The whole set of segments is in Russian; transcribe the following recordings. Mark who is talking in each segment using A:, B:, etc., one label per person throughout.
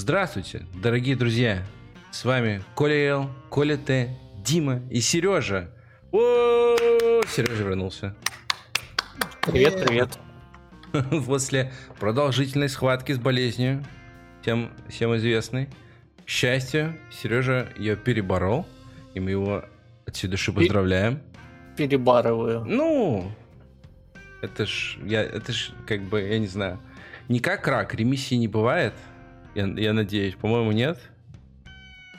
A: Здравствуйте, дорогие друзья! С вами Коля Л, Коля Т, Дима и Сережа. О, Сережа вернулся.
B: Привет, привет.
A: После продолжительной схватки с болезнью, тем всем известной, к счастью, Сережа ее переборол, и мы его отсюда души поздравляем.
B: Перебарываю.
A: Ну, это ж, я, это ж, как бы, я не знаю, не как рак, ремиссии не бывает, я, я надеюсь, по-моему, нет.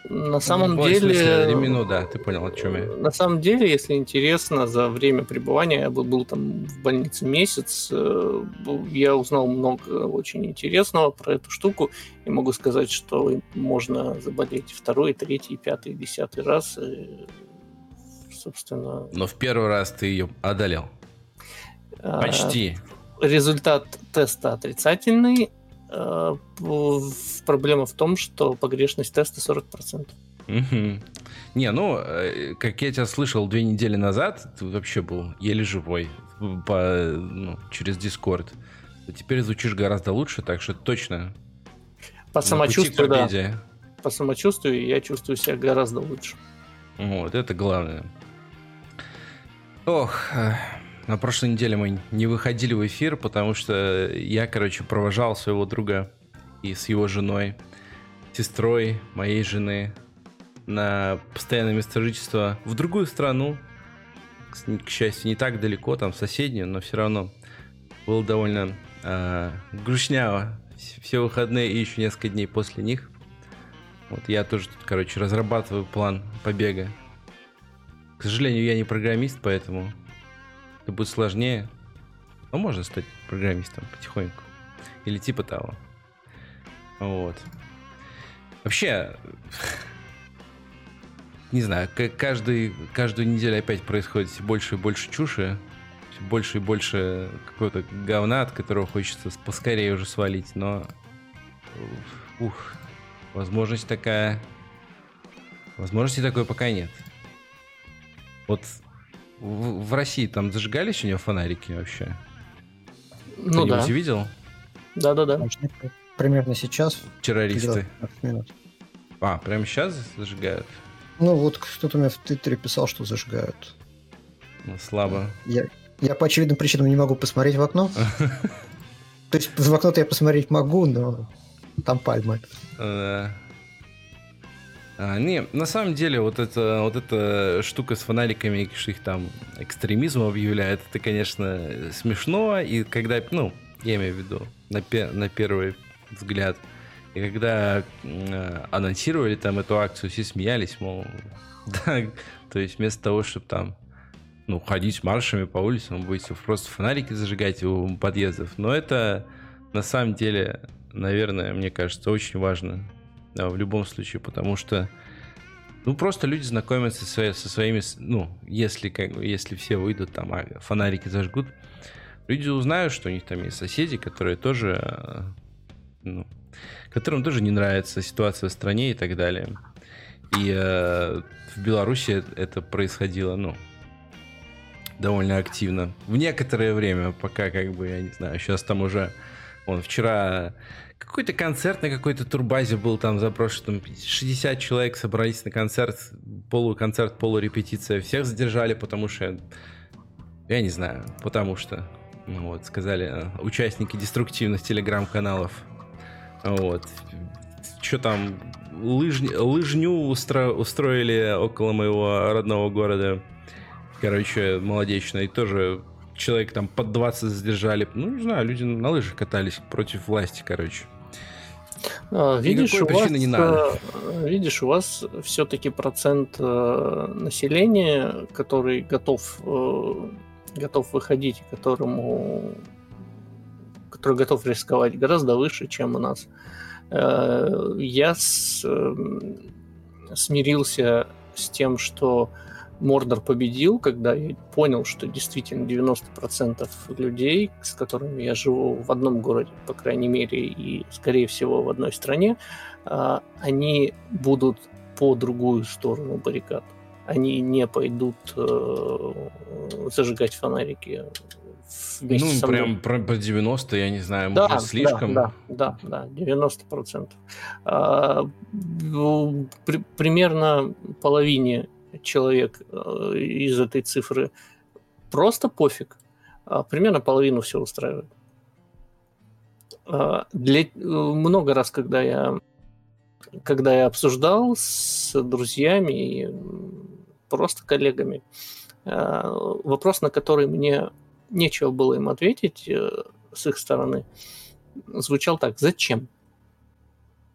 B: На самом ну, деле... Смысле,
A: Ремину, да, ты понял, о чем я.
B: На самом деле, если интересно, за время пребывания, я был, был там в больнице месяц, э, я узнал много очень интересного про эту штуку, и могу сказать, что можно заболеть второй, третий, пятый, десятый раз, и, собственно...
A: Но в первый раз ты ее одолел. А, Почти.
B: Результат теста отрицательный, Э, проблема в том, что погрешность теста 40%.
A: Угу. Не, ну, э, как я тебя слышал две недели назад, ты вообще был еле живой по, ну, через Дискорд. Теперь звучишь гораздо лучше, так что точно.
B: По самочувствию, да. По самочувствию я чувствую себя гораздо лучше.
A: Вот, это главное. Ох, э, на прошлой неделе мы не выходили в эфир, потому что я, короче, провожал своего друга и с его женой, сестрой моей жены на постоянное место жительства в другую страну. К счастью, не так далеко, там соседнюю, но все равно было довольно э, грустняво все выходные и еще несколько дней после них. Вот я тоже тут, короче, разрабатываю план побега. К сожалению, я не программист, поэтому это будет сложнее. Но можно стать программистом потихоньку. Или типа того. Вот. Вообще, не знаю, каждый, каждую неделю опять происходит все больше и больше чуши, все больше и больше какого-то говна, от которого хочется поскорее уже свалить, но ух, возможность такая, возможности такой пока нет. Вот в, в России там зажигались у нее фонарики вообще?
B: Ну Кто да.
A: видел?
B: Да-да-да.
C: Примерно сейчас.
A: Террористы. А, прямо сейчас зажигают?
C: Ну вот кто-то мне в Твиттере писал, что зажигают.
A: Ну, слабо.
C: Я, я по очевидным причинам не могу посмотреть в окно. То есть в окно-то я посмотреть могу, но там пальмы.
A: А, не, на самом деле, вот, это, вот эта штука с фонариками, что их там экстремизмом объявляют, это, конечно, смешно. И когда, ну, я имею в виду, на, на первый взгляд, и когда э, анонсировали там эту акцию, все смеялись, мол, да, то есть вместо того, чтобы там, ну, ходить маршами по улицам, будете просто фонарики зажигать у подъездов. Но это, на самом деле, наверное, мне кажется, очень важно в любом случае, потому что ну, просто люди знакомятся со, со своими, ну, если, как, если все выйдут, там, а фонарики зажгут, люди узнают, что у них там есть соседи, которые тоже, э, ну, которым тоже не нравится ситуация в стране и так далее. И э, в Беларуси это происходило, ну, довольно активно. В некоторое время, пока, как бы, я не знаю, сейчас там уже, он вчера какой-то концерт на какой-то турбазе был там запрошен, 60 человек собрались на концерт, полуконцерт, полурепетиция, всех задержали, потому что, я не знаю, потому что, ну вот, сказали э, участники деструктивных телеграм-каналов, вот, что там, лыж... лыжню устро... устроили около моего родного города, короче, молодечно, и тоже человек там под 20 задержали. Ну, не знаю, люди на лыжах катались против власти, короче.
B: А, видишь, у вас, не надо. Э, видишь, у вас все-таки процент э, населения, который готов, э, готов выходить, которому который готов рисковать, гораздо выше, чем у нас. Я с, смирился с тем, что Мордор победил, когда я понял, что действительно 90% людей, с которыми я живу в одном городе, по крайней мере, и, скорее всего, в одной стране, а, они будут по другую сторону баррикад. Они не пойдут э, зажигать фонарики
A: вместе ну, со мной. прям про, про 90, я не знаю, да, может, слишком?
B: Да, да, да, да 90%. А, при, примерно половине человек э, из этой цифры просто пофиг, а примерно половину все устраивает. А, для, э, много раз, когда я, когда я обсуждал с друзьями и просто коллегами, э, вопрос, на который мне нечего было им ответить э, с их стороны, звучал так. Зачем?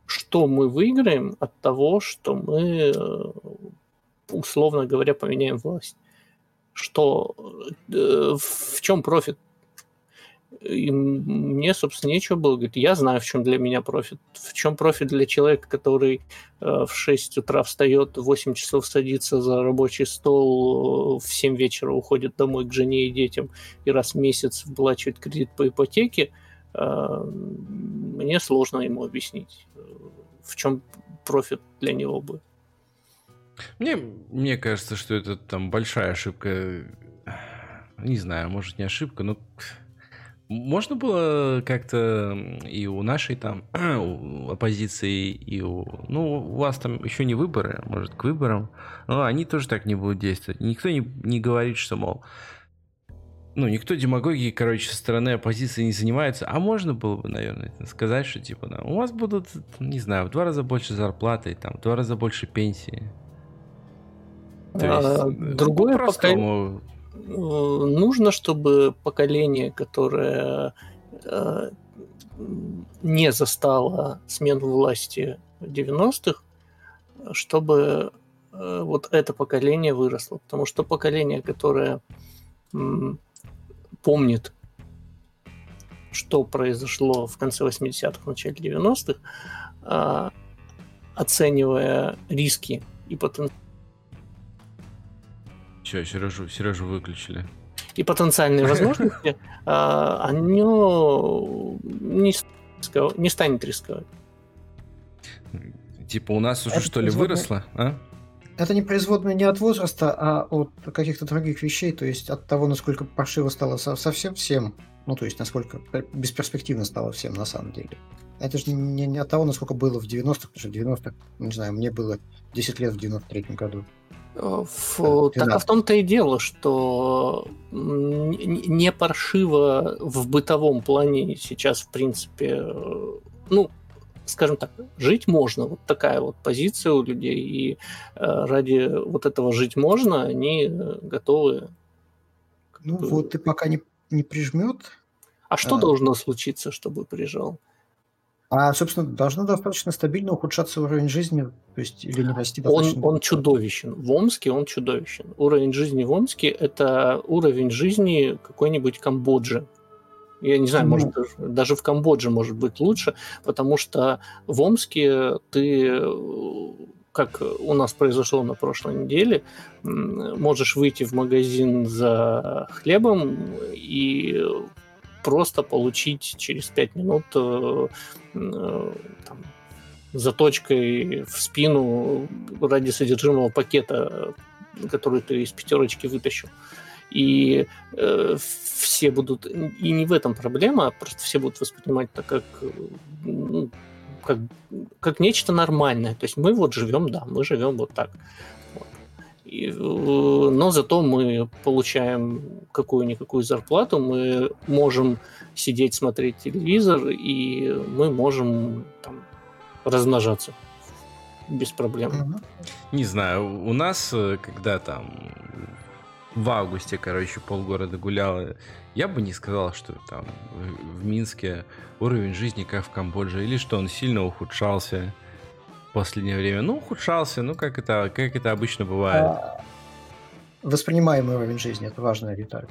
B: Что мы выиграем от того, что мы, условно говоря, поменяем власть? Что, в чем профит и мне, собственно, нечего было. Говорит, я знаю, в чем для меня профит. В чем профит для человека, который э, в 6 утра встает, в 8 часов садится за рабочий стол, в 7 вечера уходит домой к жене и детям и раз в месяц выплачивает кредит по ипотеке, э, мне сложно ему объяснить, в чем профит для него бы.
A: Мне, мне кажется, что это там большая ошибка. Не знаю, может не ошибка, но можно было как-то и у нашей там у оппозиции, и у... Ну, у вас там еще не выборы, может, к выборам. Но они тоже так не будут действовать. Никто не, не говорит, что, мол, ну, никто демагогией, короче, со стороны оппозиции не занимается. А можно было бы, наверное, сказать, что, типа, да, у вас будут, не знаю, в два раза больше зарплаты, там, в два раза больше пенсии.
B: То есть, а, э, другое ну, Э, нужно, чтобы поколение, которое э, не застало смену власти в 90-х, чтобы вот это поколение выросло. Потому что поколение, которое помнит, что произошло в конце 80-х, начале 90-х, оценивая риски и потенциал
A: Че, Сережу, Сережу выключили.
B: И потенциальные возможности, а, оно не, не станет рисковать.
A: Типа у нас уже что ли выросло, а?
C: Это не производное не от возраста, а от каких-то других вещей, то есть от того, насколько пошиво стало совсем всем, ну, то есть насколько бесперспективно стало всем на самом деле. Это же не, не от того, насколько было в 90-х, потому что в 90-х, не знаю, мне было 10 лет в 93-м году.
B: В, так а в том-то и дело, что не паршиво в бытовом плане сейчас, в принципе, ну, скажем так, жить можно. Вот такая вот позиция у людей. И э, ради вот этого жить можно, они готовы.
C: Ну вот и пока не, не прижмет.
B: А что а... должно случиться, чтобы прижал?
C: А, собственно, должно достаточно стабильно ухудшаться уровень жизни, то есть или не расти достаточно.
B: Он, он чудовищен. В Омске он чудовищен. Уровень жизни в Омске – это уровень жизни какой-нибудь Камбоджи. Я не знаю, может, ну. даже в Камбодже может быть лучше, потому что в Омске ты, как у нас произошло на прошлой неделе, можешь выйти в магазин за хлебом и просто получить через 5 минут э, э, там, заточкой в спину ради содержимого пакета, который ты из пятерочки вытащил. И э, все будут... И не в этом проблема, а просто все будут воспринимать это как, ну, как, как нечто нормальное. То есть мы вот живем, да, мы живем вот так. Э, но зато мы получаем какую-никакую зарплату, мы можем сидеть, смотреть телевизор, и мы можем там, размножаться без проблем.
A: Не знаю, у нас, э, когда там в августе, короче, полгорода гуляло, я бы не сказал, что там в Минске уровень жизни как в Камбодже, или что он сильно ухудшался последнее время? Ну, ухудшался, ну, как это, как это обычно бывает. А,
C: воспринимаемый уровень жизни, это важная деталь.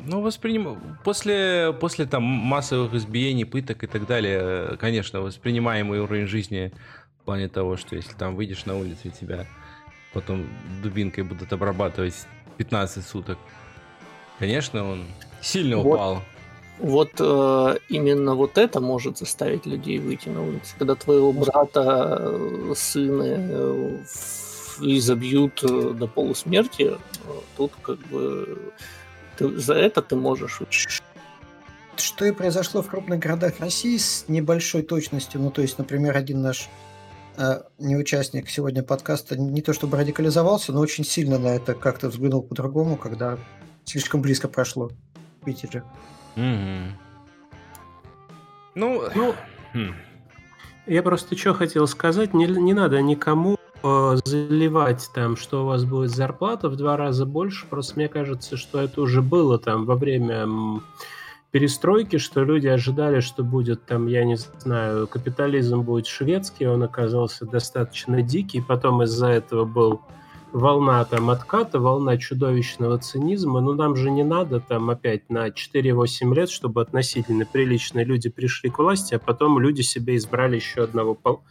A: Ну, восприним... после, после там массовых избиений, пыток и так далее, конечно, воспринимаемый уровень жизни в плане того, что если там выйдешь на улицу и тебя потом дубинкой будут обрабатывать 15 суток, конечно, он сильно вот. упал.
B: Вот э, именно вот это может заставить людей выйти на улицу. Когда твоего брата, э, сына э, изобьют э, до полусмерти, тут как бы ты, за это ты можешь
C: что и произошло в крупных городах России с небольшой точностью. Ну, то есть, например, один наш э, неучастник сегодня подкаста не то чтобы радикализовался, но очень сильно на это как-то взглянул по-другому, когда слишком близко прошло в Питере.
D: Mm-hmm. Ну, ну хм. я просто что хотел сказать, не, не надо никому э, заливать там, что у вас будет зарплата в два раза больше, просто мне кажется, что это уже было там во время перестройки, что люди ожидали, что будет там, я не знаю, капитализм будет шведский, он оказался достаточно дикий, потом из-за этого был волна там отката, волна чудовищного цинизма, но нам же не надо там опять на 4-8 лет, чтобы относительно приличные люди пришли к власти, а потом люди себе избрали еще одного пол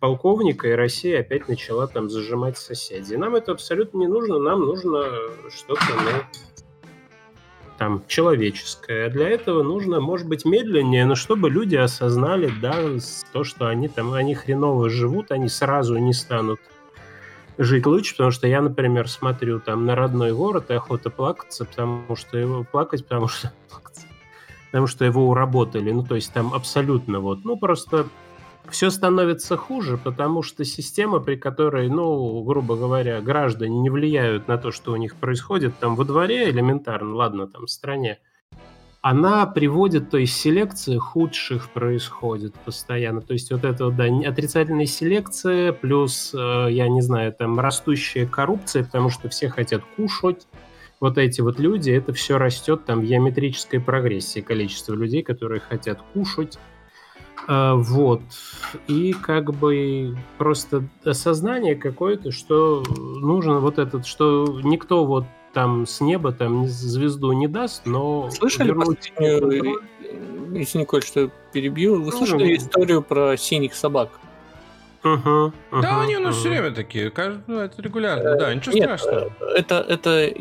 D: полковника, и Россия опять начала там зажимать соседей. Нам это абсолютно не нужно, нам нужно что-то, ну, там человеческое. А для этого нужно, может быть, медленнее, но чтобы люди осознали, да, то, что они там, они хреново живут, они сразу не станут жить лучше, потому что я, например, смотрю там на родной город и охота плакаться, потому что его плакать, потому что потому что его уработали. Ну, то есть там абсолютно вот, ну, просто все становится хуже, потому что система, при которой, ну, грубо говоря, граждане не влияют на то, что у них происходит там во дворе элементарно, ладно, там в стране, она приводит, то есть селекция худших происходит постоянно. То есть вот это, вот, да, отрицательная селекция плюс, э, я не знаю, там растущая коррупция, потому что все хотят кушать, вот эти вот люди, это все растет там в геометрической прогрессии, количество людей, которые хотят кушать, а, вот. И как бы просто осознание какое-то, что нужно вот этот, что никто вот там с неба там звезду не даст, но...
B: Слышали последнюю... Если Николь, что перебью, вы ну, слышали историю про синих собак?
A: Угу, угу, да, они у нас угу. все время такие, ну, это регулярно, да, ничего Нет, страшного.
B: Это, это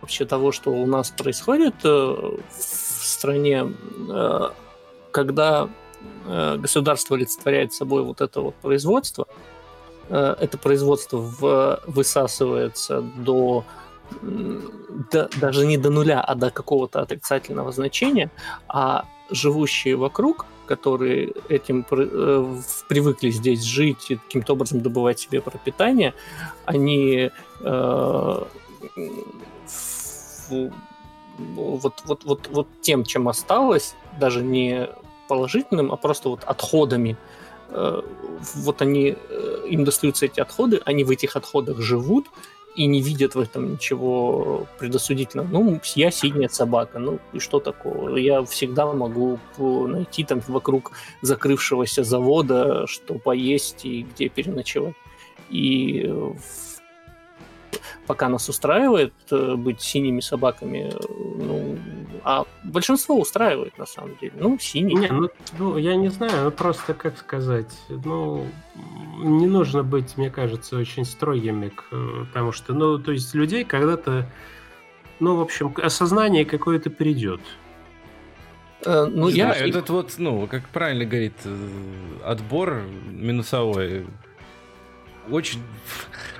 B: вообще того, что у нас происходит э, в стране э, когда э, государство олицетворяет собой вот это вот производство, э, это производство в, высасывается до, до даже не до нуля, а до какого-то отрицательного значения, а живущие вокруг, которые этим э, привыкли здесь жить и каким-то образом добывать себе пропитание, они э, вот, вот, вот, вот тем, чем осталось, даже не положительным, а просто вот отходами. Э, вот они, э, им достаются эти отходы, они в этих отходах живут и не видят в этом ничего предосудительного. Ну, я синяя собака, ну и что такого? Я всегда могу найти там вокруг закрывшегося завода, что поесть и где переночевать. И пока нас устраивает э, быть синими собаками, ну, а большинство устраивает на самом деле. Ну, синий.
D: Не, ну, ну, я не знаю, ну просто как сказать, ну, не нужно быть, мне кажется, очень строгими, к, потому что, ну, то есть людей когда-то, ну, в общем, осознание какое-то придет.
A: Э, ну, я... Знаю, этот вот, ну, как правильно говорит, э, отбор минусовой очень,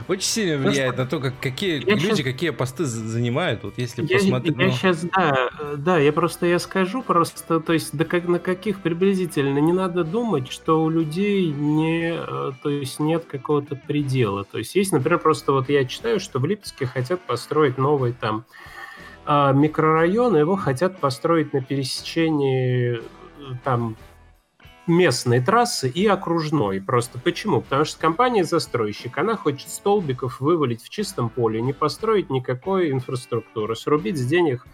A: очень сильно влияет на то, как, какие я люди сейчас... какие посты занимают. Вот если
D: я, посмотреть. Я ну... сейчас, да, да, я просто я скажу просто, то есть да как на каких приблизительно не надо думать, что у людей не, э, то есть нет какого-то предела. То есть есть, например, просто вот я читаю, что в Липецке хотят построить новый там а, микрорайон, его хотят построить на пересечении э, там местной трассы и окружной. Просто почему? Потому что компания-застройщик, она хочет столбиков вывалить в чистом поле, не построить никакой инфраструктуры, срубить с денег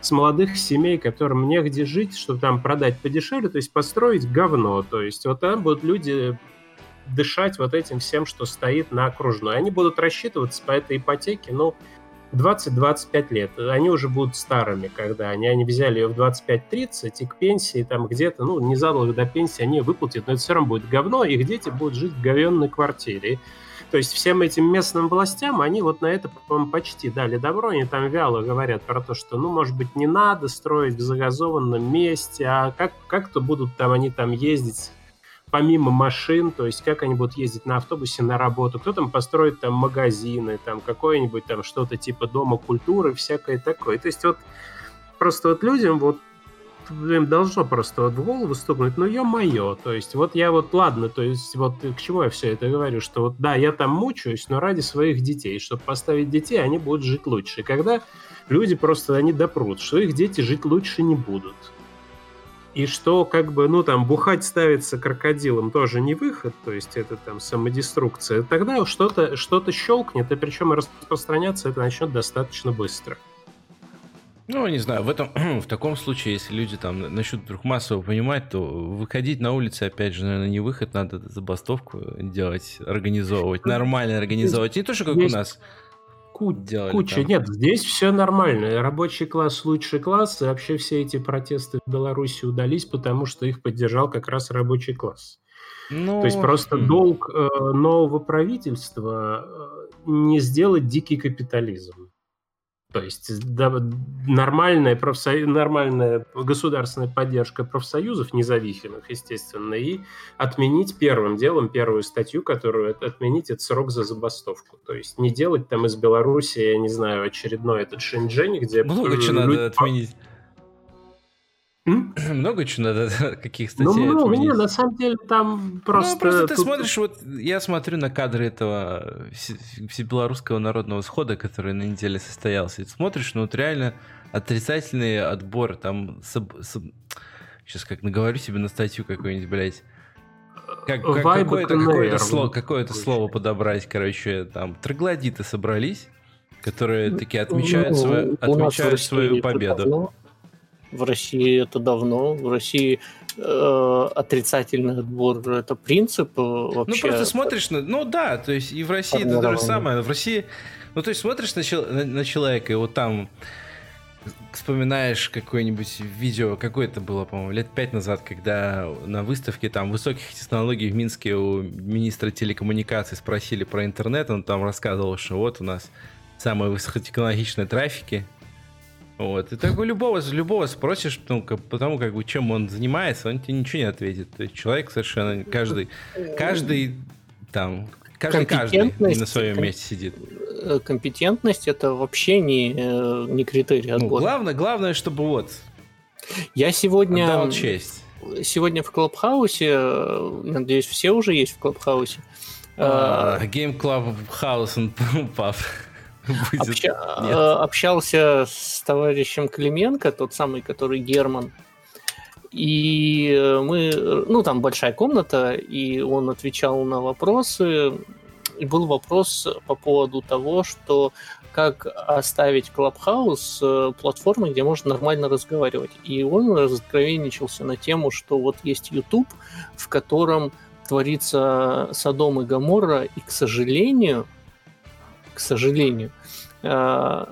D: с молодых семей, которым негде жить, чтобы там продать подешевле, то есть построить говно. То есть вот там будут люди дышать вот этим всем, что стоит на окружной. Они будут рассчитываться по этой ипотеке, ну, 20-25 лет. Они уже будут старыми, когда они, они взяли ее в 25-30, и к пенсии там где-то, ну, не задолго до пенсии они выплатят, но это все равно будет говно, их дети будут жить в говенной квартире. То есть всем этим местным властям они вот на это, по-моему, почти дали добро. Они там вяло говорят про то, что, ну, может быть, не надо строить в загазованном месте, а как, как-то будут там они там ездить помимо машин, то есть как они будут ездить на автобусе на работу, кто там построит там магазины, там какое-нибудь там что-то типа дома культуры, всякое такое. То есть вот просто вот людям вот им должно просто вот в голову стукнуть, ну, ё-моё, то есть вот я вот, ладно, то есть вот к чему я все это говорю, что вот да, я там мучаюсь, но ради своих детей, чтобы поставить детей, они будут жить лучше. И когда люди просто, они допрут, что их дети жить лучше не будут, и что как бы, ну там, бухать ставится крокодилом тоже не выход, то есть это там самодеструкция, тогда что-то что щелкнет, и причем распространяться это начнет достаточно быстро.
A: Ну, не знаю, в этом, в таком случае, если люди там начнут вдруг массово понимать, то выходить на улицы, опять же, наверное, не выход, надо забастовку делать, организовывать, нормально организовывать. Не то, что как у нас
D: делали. Куча. Там. Нет, здесь все нормально. Рабочий класс лучший класс, и вообще все эти протесты в Беларуси удались, потому что их поддержал как раз рабочий класс. Ну, То есть просто хм. долг э, нового правительства э, не сделать дикий капитализм. То есть да, нормальная, профсоюз, нормальная государственная поддержка профсоюзов независимых, естественно, и отменить первым делом первую статью, которую отменить этот срок за забастовку. То есть не делать там из Беларуси, я не знаю, очередной этот Шэньчжэнь, где...
A: Много чего надо отменить. Много чего надо, каких статей
D: Ну, много, нет, на самом деле там просто... Ну, просто
A: ты смотришь, вот я смотрю на кадры этого всебелорусского народного схода, который на неделе состоялся, и смотришь, ну, вот реально отрицательный отбор, там, соб, соб... сейчас как наговорю себе на статью какую-нибудь, блядь, как, как, какое-то, какое слово, какое-то слово подобрать, короче, там, троглодиты собрались, которые таки отмечают, ну, свою, отмечают свою победу.
B: В России это давно. В России э, отрицательный отбор это принцип э, вообще.
A: Ну просто смотришь на, ну да, то есть и в России это то же самое. В России, ну то есть смотришь на, на, на человека и вот там вспоминаешь какое-нибудь видео, какое это было, по-моему, лет пять назад, когда на выставке там высоких технологий в Минске у министра телекоммуникаций спросили про интернет, он там рассказывал, что вот у нас самые высокотехнологичные трафики, вот. И так у любого, любого спросишь, ну, как, потому как бы чем он занимается, он тебе ничего не ответит. То есть человек совершенно каждый, каждый там, каждый, каждый на своем месте сидит.
B: Э, компетентность это вообще не, э, не критерий
A: отбора. Ну, главное, главное, чтобы вот.
B: Я сегодня.
A: Отдал честь.
B: Сегодня в Клабхаусе, э, надеюсь, все уже есть в Клабхаусе.
A: Game Club House and Pub.
B: Обща... Э, общался с товарищем Клименко, тот самый, который Герман. И мы, ну, там большая комната, и он отвечал на вопросы. И был вопрос по поводу того, что как оставить Clubhouse э, платформой, где можно нормально разговаривать. И он разоткровенничался на тему, что вот есть YouTube, в котором творится Содом и Гаморра, и, к сожалению, к сожалению. Э,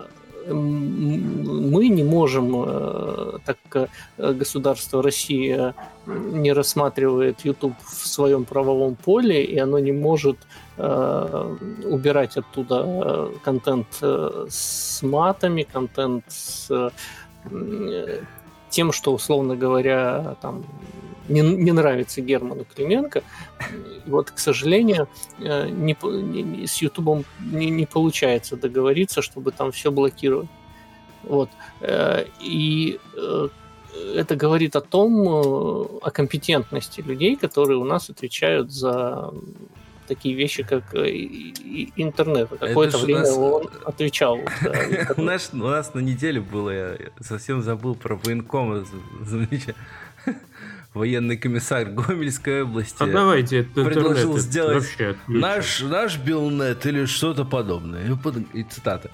B: мы не можем, э, так как государство Россия не рассматривает YouTube в своем правовом поле, и оно не может э, убирать оттуда контент с матами, контент с тем, что, условно говоря, там, не, не нравится Герману Клименко. Вот, к сожалению, э, не, не, с Ютубом не, не получается договориться, чтобы там все блокировать. Вот. Э, и э, это говорит о том, о компетентности людей, которые у нас отвечают за такие вещи, как интернет. Какое-то время нас... он отвечал.
A: у, нас, у нас на неделе было, я совсем забыл про военком. Замечательно военный комиссар Гомельской области
D: а давайте
A: предложил сделать наш, наш Билнет или что-то подобное. И цитата.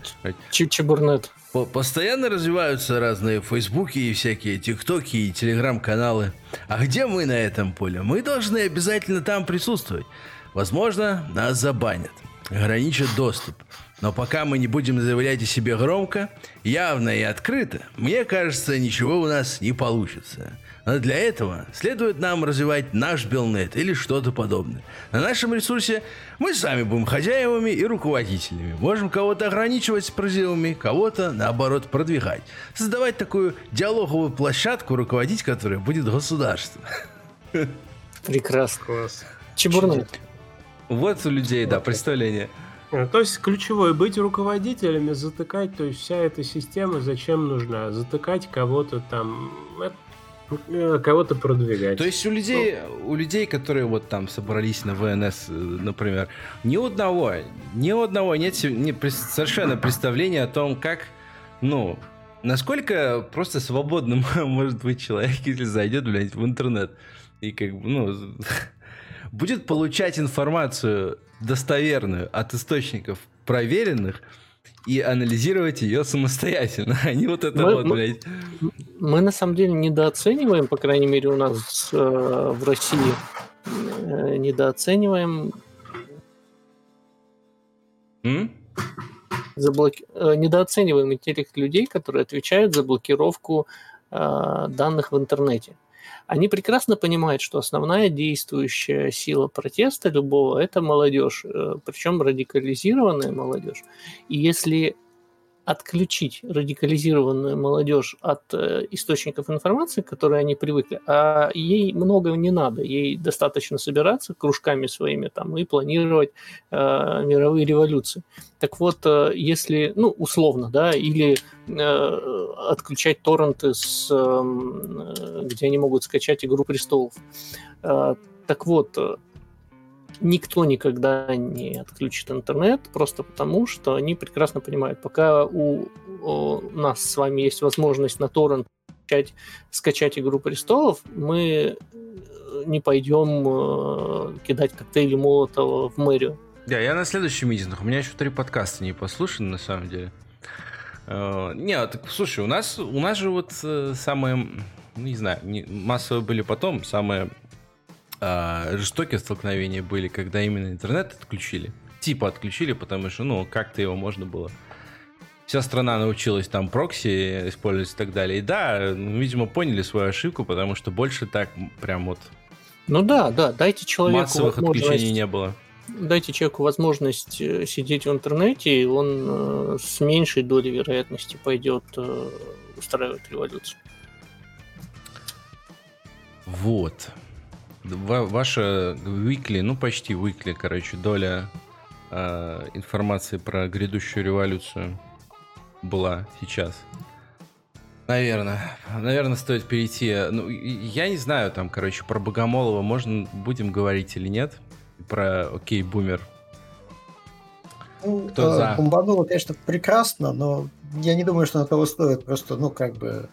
B: Чебурнет.
A: Постоянно развиваются разные фейсбуки и всякие тиктоки и телеграм-каналы. А где мы на этом поле? Мы должны обязательно там присутствовать. Возможно, нас забанят, ограничат доступ. Но пока мы не будем заявлять о себе громко, явно и открыто, мне кажется, ничего у нас не получится. Но для этого следует нам развивать наш Белнет или что-то подобное. На нашем ресурсе мы сами будем хозяевами и руководителями. Можем кого-то ограничивать с призывами, кого-то, наоборот, продвигать. Создавать такую диалоговую площадку, руководить которой будет государство.
B: Прекрасно.
D: Класс.
B: Чебурнет.
A: Вот у людей, да, представление.
D: Э, то есть ключевое быть руководителями, затыкать, то есть вся эта система зачем нужна? Затыкать кого-то там, э, кого-то продвигать.
A: То есть у людей, ну. у людей, которые вот там собрались на ВНС, э, например, ни у одного, ни у одного нет совершенно представления о том, как, ну, насколько просто свободным может быть человек, если зайдет, блядь, в интернет и как бы, ну, будет получать информацию достоверную от источников проверенных и анализировать ее самостоятельно, а не вот это мы, вот, блядь.
B: Мы, мы на самом деле недооцениваем, по крайней мере, у нас э, в России, э, недооцениваем М? Заблоки... Э, недооцениваем интеллект людей, которые отвечают за блокировку э, данных в интернете они прекрасно понимают, что основная действующая сила протеста любого – это молодежь, э, причем радикализированная молодежь. И если отключить радикализированную молодежь от э, источников информации, к которой они привыкли, а ей много не надо, ей достаточно собираться кружками своими там и планировать э, мировые революции. Так вот, э, если, ну, условно, да, или э, отключать торренты, с, э, где они могут скачать «Игру престолов», э, так вот, никто никогда не отключит интернет, просто потому что они прекрасно понимают, пока у, у нас с вами есть возможность на торрент скачать, скачать «Игру престолов», мы э, не пойдем э, кидать коктейли Молотова в мэрию.
A: Да, я на следующем митингах. У меня еще три подкаста не послушаны, на самом деле. Uh, не, так, слушай, у нас, у нас же вот uh, самые, не знаю, не, массовые были потом, самые а, жестокие столкновения были, когда именно интернет отключили. Типа отключили, потому что, ну, как-то его можно было. Вся страна научилась там прокси использовать и так далее. И да, ну, видимо, поняли свою ошибку, потому что больше так прям вот...
B: Ну да, да, дайте человеку
A: Массовых отключений не было.
B: Дайте человеку возможность э, сидеть в интернете, и он э, с меньшей долей вероятности пойдет э, устраивать революцию.
A: Вот ваша weekly, ну почти weekly, короче, доля э, информации про грядущую революцию была сейчас? Наверное. Наверное, стоит перейти. Ну, я не знаю, там, короче, про Богомолова можно будем говорить или нет? Про окей, бумер.
C: Ну, Кто э, за? Бомбануло, конечно, прекрасно, но я не думаю, что на того стоит. Просто, ну, как бы,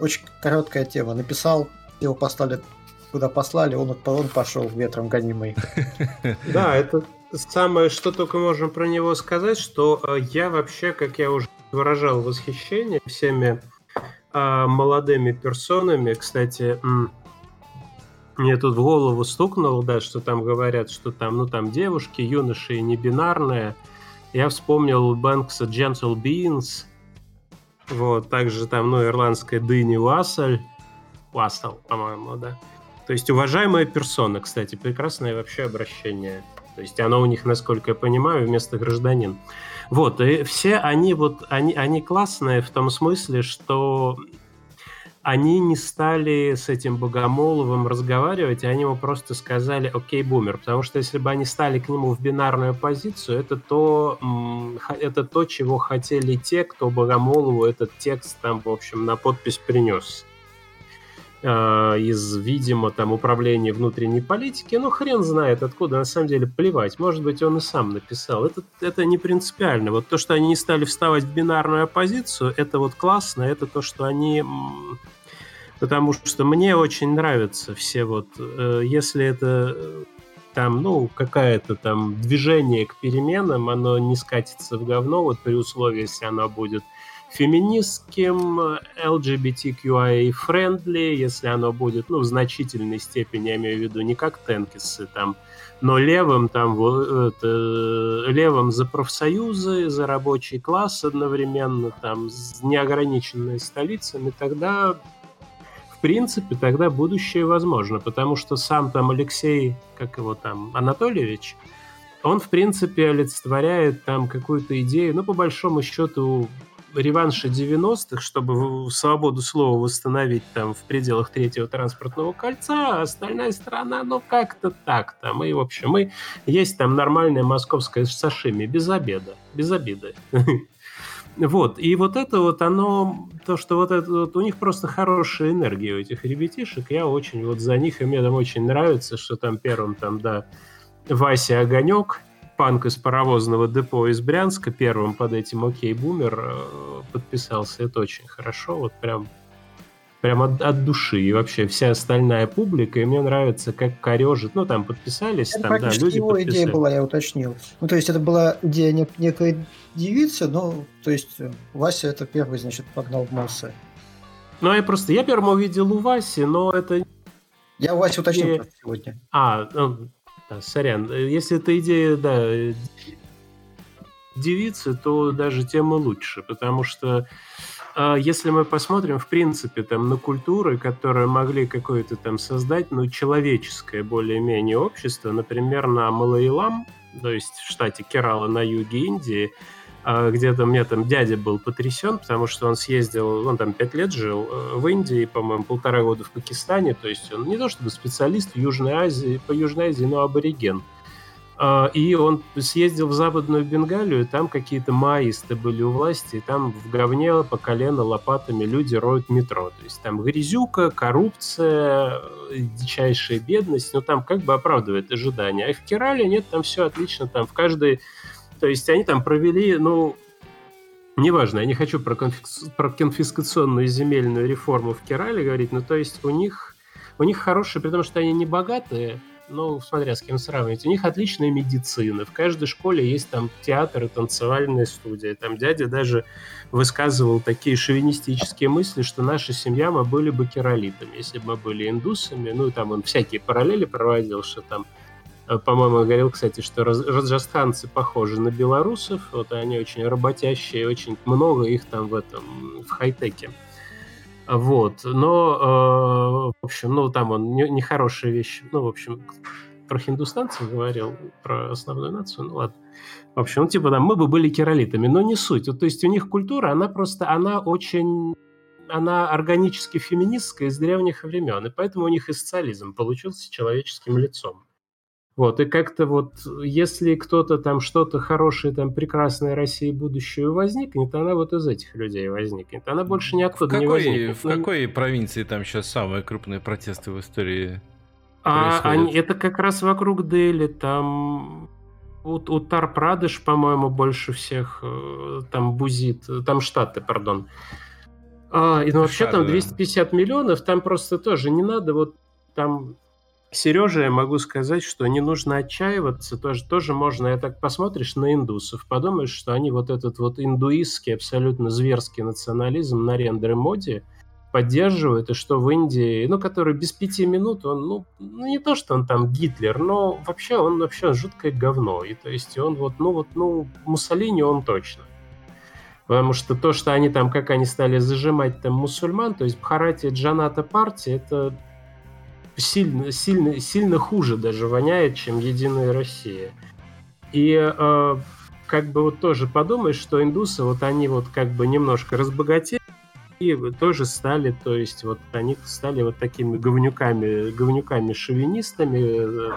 C: очень короткая тема. Написал, его поставили куда послали, он, он пошел ветром гонимый.
D: Да, это самое, что только можем про него сказать, что э, я вообще, как я уже выражал восхищение всеми а, молодыми персонами, кстати, мне тут в голову стукнуло, да, что там говорят, что там, ну, там девушки, юноши не бинарные. Я вспомнил Бэнкса Gentle Beans, вот, также там, ну, ирландская дыни Уассаль, Уассал, по-моему, да. То есть уважаемая персона, кстати, прекрасное вообще обращение. То есть оно у них, насколько я понимаю, вместо гражданин. Вот, и все они вот, они, они классные в том смысле, что они не стали с этим Богомоловым разговаривать, они ему просто сказали «Окей, бумер», потому что если бы они стали к нему в бинарную позицию, это то, это то чего хотели те, кто Богомолову этот текст там, в общем, на подпись принес. Э, из, видимо, там управления внутренней политики, ну, хрен знает откуда, на самом деле, плевать. Может быть, он и сам написал. Это, это не принципиально. Вот то, что они не стали вставать в бинарную оппозицию, это вот классно, это то, что они... Потому что мне очень нравятся все вот... Э, если это там, ну, какое-то там движение к переменам, оно не скатится в говно, вот при условии, если оно будет феминистским, LGBTQIA-friendly, если оно будет, ну, в значительной степени, я имею в виду, не как Тенкисы, там, но левым, там, это, левым за профсоюзы, за рабочий класс одновременно, там, неограниченной столицами, тогда, в принципе, тогда будущее возможно, потому что сам там Алексей, как его там, Анатольевич, он, в принципе, олицетворяет там какую-то идею, ну, по большому счету, реванша 90-х, чтобы свободу слова восстановить там в пределах третьего транспортного кольца, а остальная страна, ну, как-то так там. И, в общем, мы есть там нормальная московская сашими, без обеда, без обеда. Вот, и вот это вот оно, то, что вот это вот, у них просто хорошая энергия у этих ребятишек, я очень вот за них, и мне там очень нравится, что там первым там, да, Вася Огонек, панк из паровозного депо из Брянска, первым под этим «Окей, бумер» э, подписался, это очень хорошо, вот прям прям от, от души. И вообще вся остальная публика, и мне нравится, как корежит. Ну, там подписались, это там, да, люди его
C: подписали. идея была, я уточнил. Ну, то есть это была идея нек- некой девицы, но, то есть Вася это первый, значит, погнал в массы.
D: Ну, я просто, я первым увидел у Васи, но это...
C: Я у Васи уточнил идея... сегодня.
D: А, ну, да, сорян. Если это идея, да, девицы, то даже тем и лучше, потому что а если мы посмотрим, в принципе, там, на культуры, которые могли какое-то там создать, ну, человеческое более-менее общество, например, на Малаилам, то есть в штате Керала на юге Индии, где-то у меня там дядя был потрясен, потому что он съездил, он там пять лет жил э, в Индии, по-моему, полтора года в Пакистане, то есть он не то чтобы специалист в Южной Азии, по Южной Азии, но абориген. А, и он съездил в Западную Бенгалию, там какие-то маисты были у власти, и там в говне по колено лопатами люди роют метро. То есть там грязюка, коррупция, дичайшая бедность, но там как бы оправдывает ожидания. А в Керале нет, там все отлично, там в каждой... То есть они там провели, ну, неважно, я не хочу про, конфис... про конфискационную земельную реформу в Керале говорить, но то есть у них, у них хорошие, потому что они не богатые, ну, смотря с кем сравнивать, у них отличная медицина. В каждой школе есть там театр и танцевальная студия. Там дядя даже высказывал такие шовинистические мысли, что наша семья, мы были бы керолитами, если бы мы были индусами. Ну, там он всякие параллели проводил, что там по-моему, говорил, кстати, что раджастанцы похожи на белорусов, вот они очень работящие, очень много их там в этом, в хай-теке. Вот, но, э, в общем, ну, там он нехорошие не вещи, ну, в общем, про хиндустанцев говорил, про основную нацию, ну, ладно. В общем, ну, типа, там, мы бы были керолитами, но не суть. Вот, то есть у них культура, она просто, она очень, она органически феминистская из древних времен, и поэтому у них и социализм получился человеческим лицом. Вот, и как-то вот, если кто-то там что-то хорошее, там, прекрасное России будущее возникнет, она вот из этих людей возникнет. Она больше ниоткуда
A: в какой,
D: не возникнет.
A: В ну, какой провинции там сейчас самые крупные протесты в истории
D: а, они, это как раз вокруг Дели, там Утар-Прадыш, по-моему, больше всех э, там бузит, там штаты, пардон. А, и ну, вообще Штаты, там 250 да. миллионов, там просто тоже не надо вот там Сережа, я могу сказать, что не нужно отчаиваться, тоже, тоже можно, я так посмотришь на индусов, подумаешь, что они вот этот вот индуистский, абсолютно зверский национализм на рендер-моде поддерживают, и что в Индии, ну, который без пяти минут, он, ну, ну, не то, что он там Гитлер, но вообще он вообще жуткое говно, и то есть он вот, ну, вот, ну, Муссолини он точно. Потому что то, что они там, как они стали зажимать там мусульман, то есть Бхарати Джаната партия, это сильно, сильно, сильно хуже даже воняет, чем Единая Россия. И э, как бы вот тоже подумаешь, что индусы, вот они вот как бы немножко разбогатели, и тоже стали, то есть вот они стали вот такими говнюками, говнюками-шовинистами,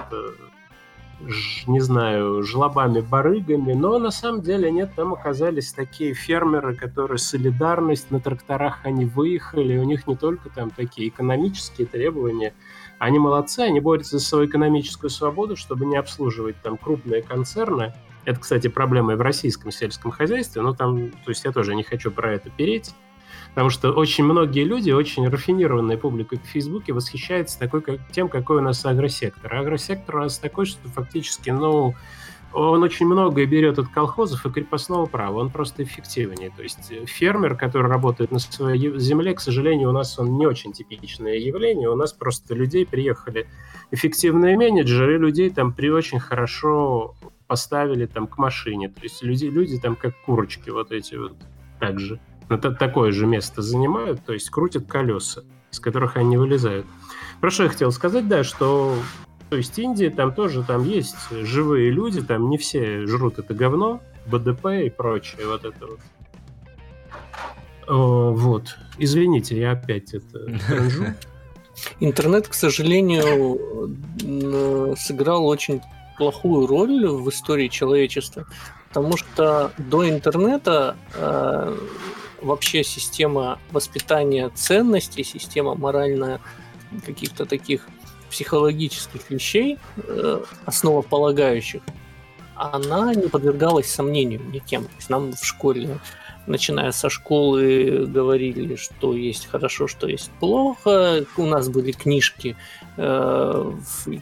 D: не знаю, жлобами-барыгами, но на самом деле нет, там оказались такие фермеры, которые солидарность, на тракторах они выехали, у них не только там такие экономические требования, они молодцы, они борются за свою экономическую свободу, чтобы не обслуживать там крупные концерны. Это, кстати, проблема и в российском сельском хозяйстве, но там, то есть я тоже не хочу про это переть, потому что очень многие люди, очень рафинированная публика в Фейсбуке восхищается такой, как, тем, какой у нас агросектор. А агросектор у нас такой, что фактически, ну, он очень многое берет от колхозов и крепостного права, он просто эффективнее. То есть э, фермер, который работает на своей земле, к сожалению, у нас он не очень типичное явление, у нас просто людей приехали эффективные менеджеры, людей там при очень хорошо поставили там к машине, то есть люди, люди там как курочки вот эти вот так же, это такое же место занимают, то есть крутят колеса, из которых они вылезают. Про что я хотел сказать, да, что то есть Индия, там тоже там есть живые люди, там не все жрут это говно, БДП и прочее, вот это вот. Вот. Извините, я опять это
B: Интернет, к сожалению, сыграл очень плохую роль в истории человечества, потому что до интернета э, вообще система воспитания ценностей, система морально каких-то таких психологических вещей, э, основополагающих, она не подвергалась сомнению никем. То есть нам в школе начиная со школы говорили, что есть хорошо, что есть плохо. У нас были книжки, э,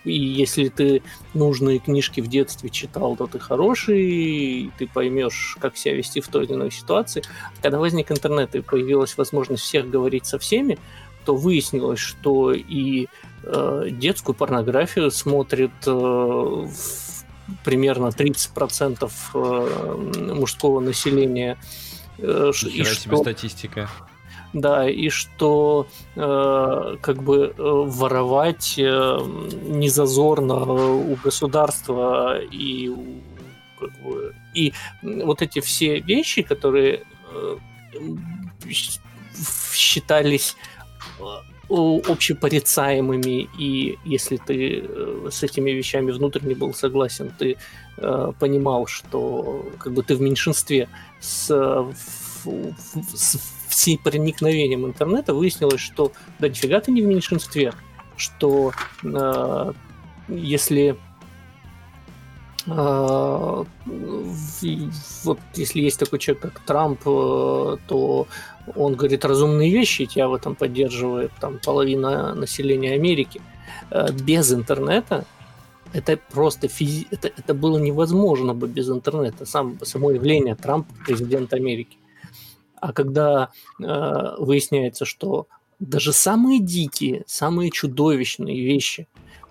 B: и если ты нужные книжки в детстве читал, то ты хороший, и ты поймешь, как себя вести в той или иной ситуации. Когда возник интернет и появилась возможность всех говорить со всеми, то выяснилось, что и э, детскую порнографию смотрит э, примерно 30% э, мужского населения
A: Э, и что... статистика.
B: Да, и что э, как бы э, воровать э, незазорно у государства и как бы, и вот эти все вещи, которые э, считались э, общепорицаемыми, и если ты э, с этими вещами внутренне был согласен, ты э, понимал, что как бы ты в меньшинстве с, с всей проникновением интернета выяснилось, что да нифига ты не в меньшинстве, что э, если э, вот если есть такой человек, как Трамп, э, то он говорит разумные вещи, тебя в этом поддерживает там половина населения Америки. Э, без интернета это просто физи... это, это было невозможно бы без интернета. Сам, само явление Трамп президент Америки. А когда э, выясняется, что даже самые дикие, самые чудовищные вещи,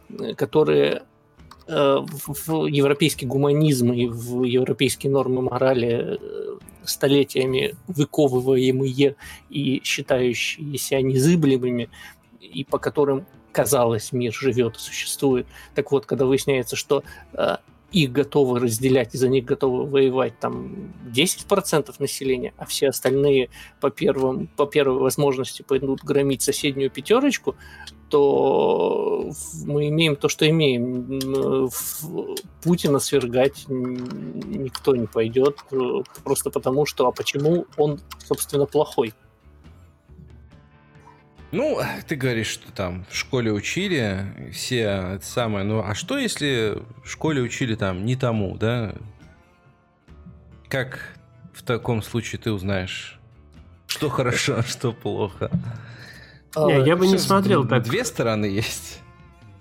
B: э, которые в европейский гуманизм и в европейские нормы морали э, столетиями выковываемые и считающиеся незыблемыми, и по которым, казалось, мир живет и существует. Так вот, когда выясняется, что э, их готовы разделять, и за них готовы воевать там 10% населения, а все остальные по, первым, по первой возможности пойдут громить соседнюю пятерочку, то мы имеем то, что имеем. Путина свергать никто не пойдет, э, просто потому что, а почему он, собственно, плохой?
A: Ну, ты говоришь, что там в школе учили все это самое. Ну, а что если в школе учили там не тому, да? Как в таком случае ты узнаешь, что хорошо, а что плохо?
D: Не, я бы не смотрел так.
A: Две стороны есть.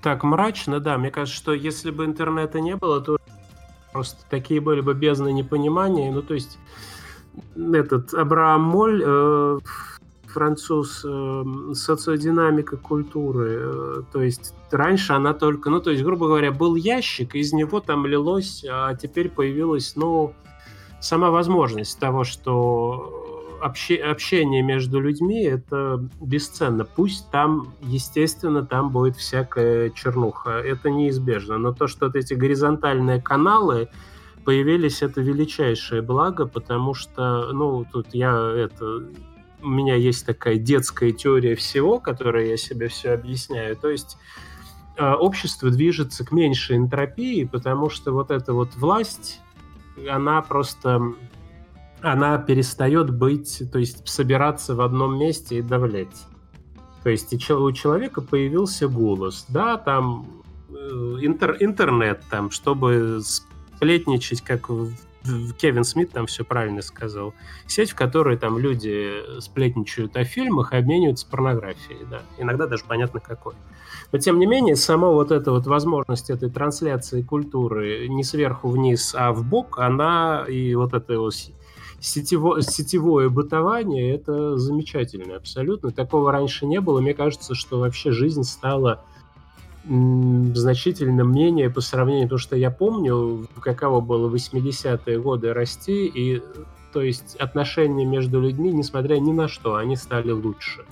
D: Так мрачно, да. Мне кажется, что если бы интернета не было, то просто такие были бы бездны непонимания. Ну, то есть этот Абрaham Моль, э, француз, э, социодинамика культуры. Э, то есть раньше она только, ну, то есть, грубо говоря, был ящик, из него там лилось, а теперь появилась, ну, сама возможность того, что обще, общение между людьми это бесценно. Пусть там, естественно, там будет всякая чернуха. Это неизбежно. Но то, что вот эти горизонтальные каналы появились, это величайшее благо, потому что, ну, тут я это у меня есть такая детская теория всего, которой я себе все объясняю. То есть э, общество движется к меньшей энтропии, потому что вот эта вот власть, она просто она перестает быть, то есть собираться в одном месте и давлять. То есть у человека появился голос, да, там э, интер, интернет, там, чтобы сплетничать, как Кевин Смит там все правильно сказал. Сеть, в которой там люди сплетничают о фильмах и обмениваются порнографией, да. Иногда даже понятно какой. Но тем не менее, сама вот эта вот возможность этой трансляции культуры не сверху вниз, а в бок, она и вот это вот сетево, сетевое бытование – это замечательно абсолютно. Такого раньше не было. Мне кажется, что вообще жизнь стала значительно менее по сравнению, потому что я помню, каково было в 80-е годы расти, и то есть отношения между людьми, несмотря ни на что, они стали лучше.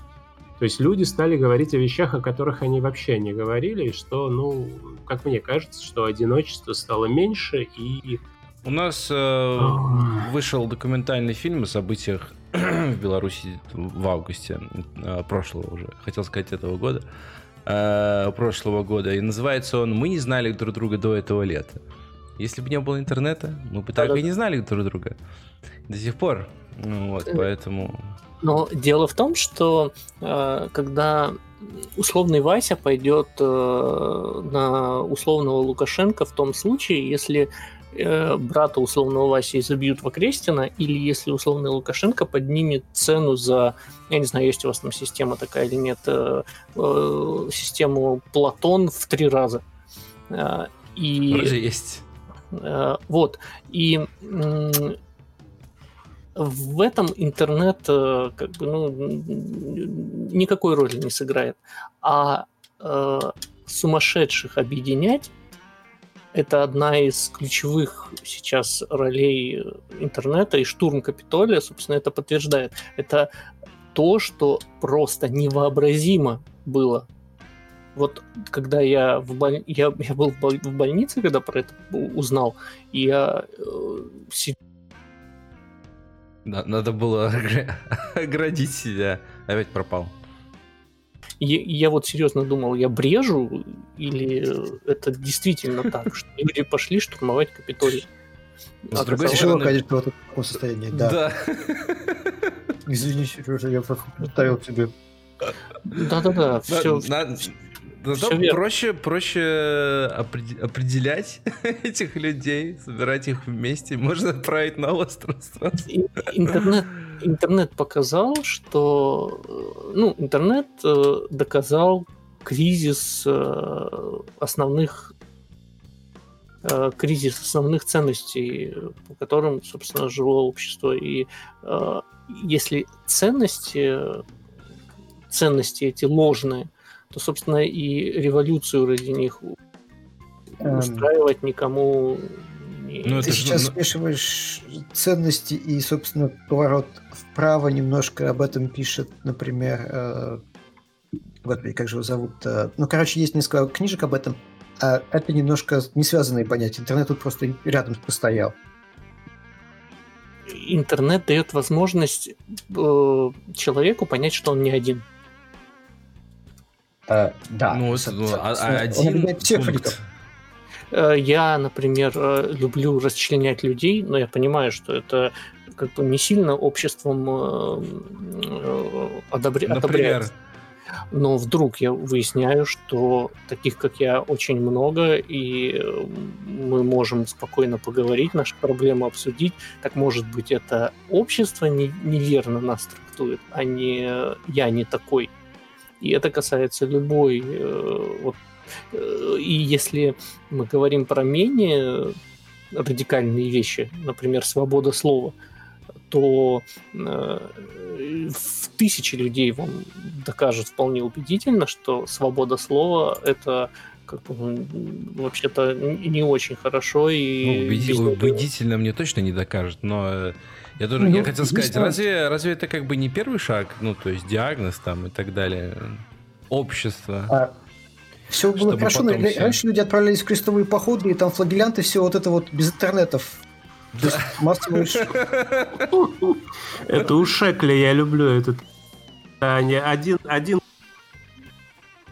D: То есть люди стали говорить о вещах, о которых они вообще не говорили, и что, ну, как мне кажется, что одиночество стало меньше, и
A: у нас э, вышел документальный фильм о событиях в Беларуси в августе э, прошлого уже, хотел сказать этого года, э, прошлого года, и называется он «Мы не знали друг друга до этого лета». Если бы не было интернета, мы бы так и не знали друг друга до сих пор. Ну, вот, поэтому...
B: Но дело в том, что э, когда условный Вася пойдет э, на условного Лукашенко в том случае, если э, брата условного Васи изобьют в Окрестина, или если условный Лукашенко поднимет цену за, я не знаю, есть у вас там система такая или нет, э, э, систему Платон в три раза.
A: Э, и, Вроде есть.
B: Э, вот. И в этом интернет э, как бы, ну, никакой роли не сыграет. А э, сумасшедших объединять это одна из ключевых сейчас ролей интернета, и штурм Капитолия, собственно, это подтверждает. Это то, что просто невообразимо было. Вот когда я, в боль... я, я был в больнице, когда про это узнал, я э,
A: надо было оградить себя. Опять пропал.
B: Я, я вот серьезно думал, я брежу, или это действительно так, что люди пошли штурмовать Капитолий.
C: С а другой стороны... конечно, в таком состоянии, да. Да. Извини, Сережа, я поставил тебе.
B: Да-да-да, все.
A: Зато проще, проще определять этих людей, собирать их вместе, можно отправить на остров.
B: Интернет, интернет показал, что э, ну, интернет э, доказал кризис э, основных кризис основных ценностей, по которым, собственно, жило общество. И если ценности, ценности эти ложные, то, собственно, и революцию ради них эм... устраивать никому
C: не... Ну, Ты сейчас же... смешиваешь ценности и, собственно, поворот вправо немножко об этом пишет, например, э... Господи, как же его зовут? Э... Ну, короче, есть несколько книжек об этом. А это немножко не связанные понятия. Интернет тут просто рядом постоял.
B: Интернет дает возможность э, человеку понять, что он не один.
C: Uh, да. Ну, с, ну, а, а один всех пункт.
B: Э, я, например, люблю расчленять людей, но я понимаю, что это как бы не сильно обществом одобря... Например? одобряется. Но вдруг я выясняю, что таких, как я, очень много, и мы можем спокойно поговорить, наши проблемы обсудить. Так, может быть, это общество не, неверно нас трактует, а не я не такой. И это касается любой... Э, вот, э, и если мы говорим про менее радикальные вещи, например, свобода слова, то э, в тысячи людей вам докажет вполне убедительно, что свобода слова это как бы, вообще-то не очень хорошо и
A: ну, убедительно, убедительно мне точно не докажет, но я тоже ну, я хотел сказать, разве, разве это как бы не первый шаг, ну, то есть диагноз там и так далее, общество? А,
C: все было хорошо, но все... раньше люди отправлялись в крестовые походы, и там флагелянты, все вот это вот без интернетов.
D: Это у Шекля, я люблю этот. Один, один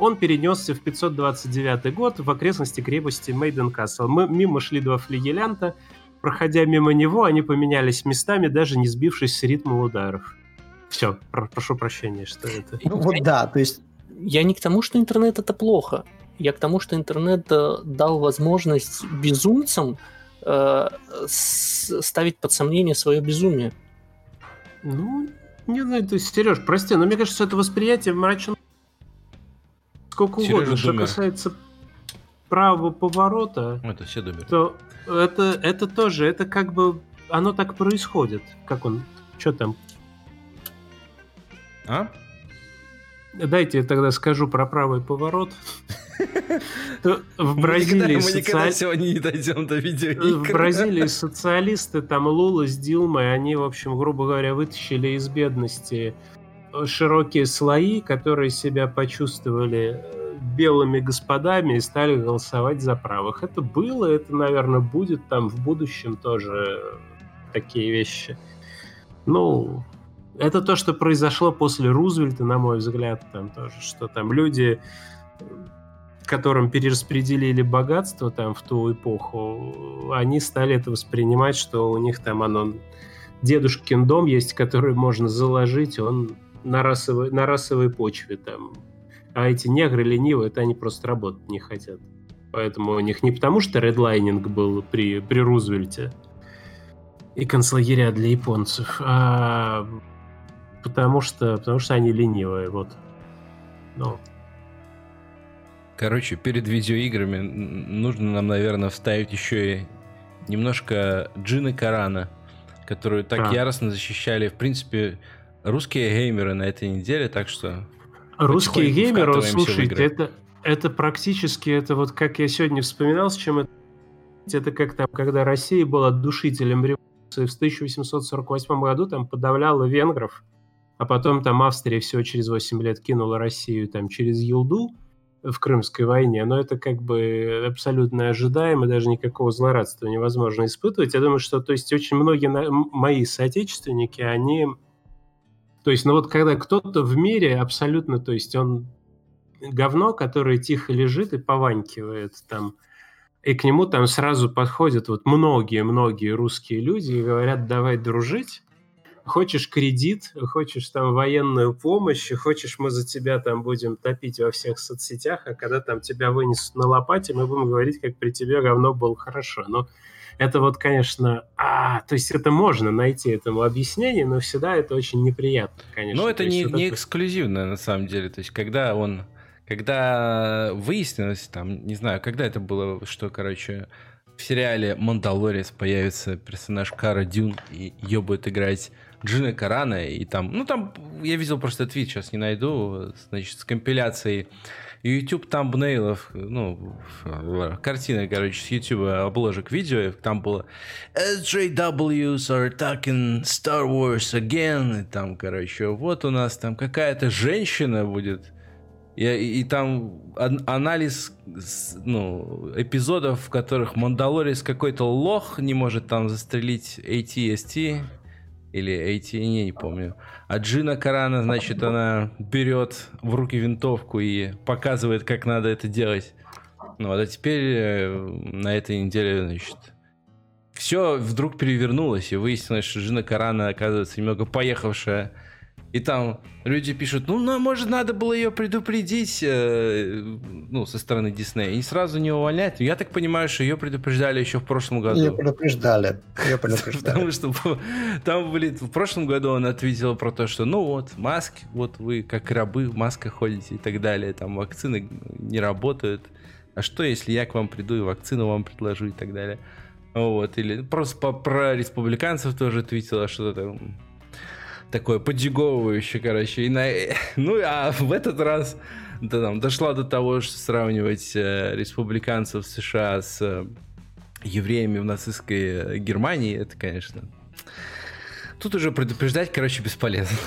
D: он перенесся в 529 год в окрестности крепости Мейден Касл. Мы мимо шли два флигелянта, проходя мимо него, они поменялись местами, даже не сбившись с ритма ударов. Все, про прошу прощения, что это.
C: Ну, вот да, то есть...
B: Я не к тому, что интернет это плохо. Я к тому, что интернет э, дал возможность безумцам э, ставить под сомнение свое безумие.
D: Ну, не знаю, то есть, Сереж, прости, но мне кажется, это восприятие мрачно сколько Сережа угодно. Что касается правого поворота,
A: это все думают.
D: то это, это тоже, это как бы, оно так происходит. Как он, что там?
A: А?
D: Дайте я тогда скажу про правый поворот. В Бразилии
A: мы никогда сегодня не дойдем до видео.
D: В Бразилии социалисты, там Лула с Дилмой, они, в общем, грубо говоря, вытащили из бедности широкие слои, которые себя почувствовали белыми господами и стали голосовать за правых. Это было, это, наверное, будет там в будущем тоже такие вещи. Ну, Это то, что произошло после Рузвельта, на мой взгляд, там тоже, что там люди, которым перераспределили богатство там в ту эпоху, они стали это воспринимать, что у них там оно дедушкин дом есть, который можно заложить, он на расовой, на расовой почве там. А эти негры ленивые, это они просто работать не хотят. Поэтому у них не потому, что редлайнинг был при, при Рузвельте и концлагеря для японцев, а потому что, потому что они ленивые, вот. Ну.
A: Короче, перед видеоиграми нужно нам, наверное, вставить еще и немножко Джины Карана, которую так а. яростно защищали, в принципе, русские геймеры на этой неделе, так что...
D: Русские геймеры, слушайте, это, это практически, это вот как я сегодня вспоминал, с чем это... Это как там, когда Россия была душителем революции в 1848 году, там подавляла венгров, а потом там Австрия всего через 8 лет кинула Россию там через Елду в Крымской войне, но это как бы абсолютно ожидаемо, даже никакого злорадства невозможно испытывать. Я думаю, что то есть очень многие мои соотечественники, они то есть, ну вот когда кто-то в мире абсолютно, то есть он говно, которое тихо лежит и пованькивает там, и к нему там сразу подходят вот многие-многие русские люди и говорят, давай дружить, хочешь кредит, хочешь там военную помощь, хочешь мы за тебя там будем топить во всех соцсетях, а когда там тебя вынесут на лопате, мы будем говорить, как при тебе говно было хорошо. Но это вот, конечно, а, то есть это можно найти этому объяснение, но всегда это очень неприятно, конечно.
A: Но это не, не эксклюзивно, на самом деле. То есть когда он, когда выяснилось, там, не знаю, когда это было, что, короче, в сериале «Мандалорец» появится персонаж Кара Дюн, и ее будет играть Джина Карана, и там, ну там, я видел просто твит, сейчас не найду, значит, с компиляцией. YouTube тамбнейлов, ну, картины, короче, с YouTube обложек видео, там было SJWs are attacking Star Wars again, и там, короче, вот у нас там какая-то женщина будет, и, и, и там анализ ну, эпизодов, в которых Мандалорис какой-то лох не может там застрелить ATST, или AT, не, не помню. А Джина Карана, значит, она берет в руки винтовку и показывает, как надо это делать. Ну, а теперь э, на этой неделе, значит, все вдруг перевернулось, и выяснилось, что Джина Карана, оказывается, немного поехавшая и там люди пишут, ну, ну может, надо было ее предупредить, э, ну, со стороны Диснея, и сразу не увольнять. Я так понимаю, что ее предупреждали еще в прошлом году.
C: Ее предупреждали. Ее предупреждали.
A: Потому что там, блин, в прошлом году он ответил про то, что, ну вот, маски, вот вы как рабы в масках ходите и так далее, там вакцины не работают. А что, если я к вам приду и вакцину вам предложу и так далее? Вот, или просто по, про республиканцев тоже твитила что-то там такое подъеговывающее, короче. И на... Ну, а в этот раз да, там, дошла до того, что сравнивать э, республиканцев США с э, евреями в нацистской э, Германии, это, конечно... Тут уже предупреждать, короче, бесполезно.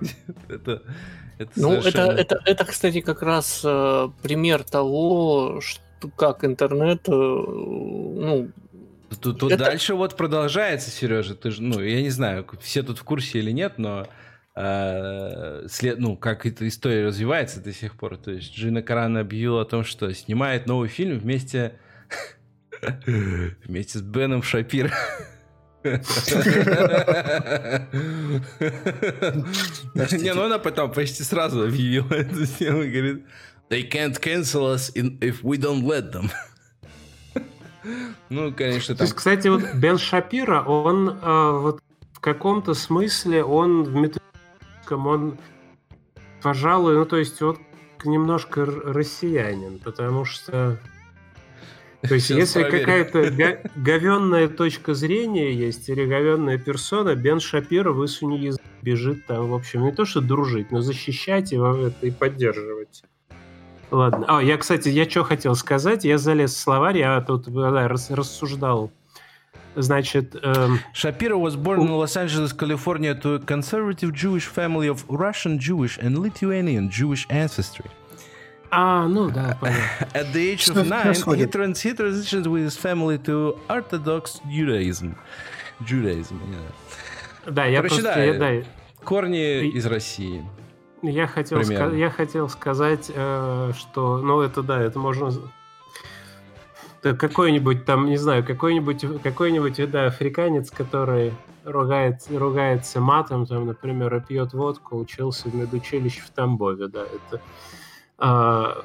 B: это, это ну, совершенно... это, это, это, кстати, как раз э, пример того, что, как интернет э, ну,
A: Тут, тут это... дальше вот продолжается, Сережа. Ты же, ну, я не знаю, все тут в курсе или нет, но э, след, ну, как эта история развивается до сих пор. То есть Джина Каран объявила о том, что снимает новый фильм вместе вместе с Беном Шапир. Не, ну она потом почти сразу объявила эту тему и говорит, they can't cancel us if we don't let them. Ну, конечно, там... То есть,
D: кстати, вот Бен Шапира, он э, вот в каком-то смысле, он в методическом, он, пожалуй, ну, то есть, вот немножко россиянин, потому что... То есть, Сейчас если какая-то говенная точка зрения есть или говенная персона, Бен Шапира высуни язык, бежит там, в общем, не то что дружить, но защищать его и поддерживать. Ладно. А, я, кстати, я что хотел сказать. Я залез в словарь, я тут да, рассуждал. Значит... Эм...
A: Shapiro was born in Los Angeles, California to a conservative Jewish family of Russian Jewish and Lithuanian Jewish ancestry.
D: А, ну да, понятно.
A: At the age of nine, he, trans he transitioned with his family to Orthodox Judaism. Judaism,
D: yeah. Да, я Короче, просто... Да, я, да,
A: Корни из России.
D: Я хотел, ска- я хотел сказать, э, что, ну это да, это можно какой-нибудь там, не знаю, какой-нибудь какой-нибудь да, африканец, который ругает, ругается матом, там, например, и пьет водку, учился в медучилище в Тамбове, да, это... А,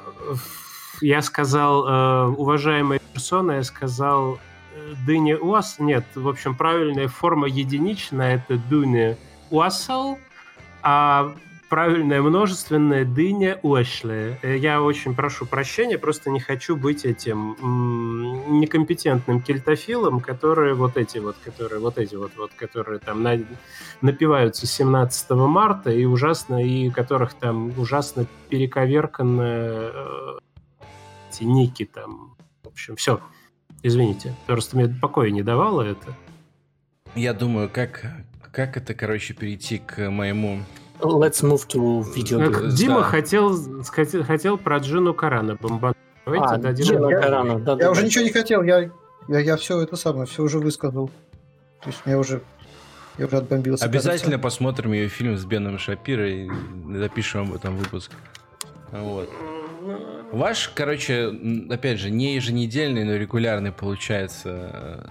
D: я сказал, а, уважаемая персона, я сказал, э, дыня уас, нет, в общем, правильная форма единичная, это дыня уасал, а правильное множественное дыня уэшли. Э, я очень прошу прощения, просто не хочу быть этим некомпетентным кельтофилом, которые вот эти вот, которые вот эти вот, вот которые там на, напиваются 17 марта и ужасно, и которых там ужасно перековерканы э, эти ники там. В общем, все. Извините, просто мне покоя не давало это.
A: Я думаю, как, как это, короче, перейти к моему
B: Let's move to video
D: games. Дима да. хотел, хотел, хотел про Джину Карана бомбануть.
C: Давайте а, дадим. Джина Карана, да. Я да, уже да. ничего не хотел, я, я, я все это самое, все уже высказал. То есть мне уже я уже отбомбился.
A: Обязательно кажется. посмотрим ее фильм с Беном Шапиро и запишем об этом выпуск. Вот. Ваш, короче, опять же, не еженедельный, но регулярный получается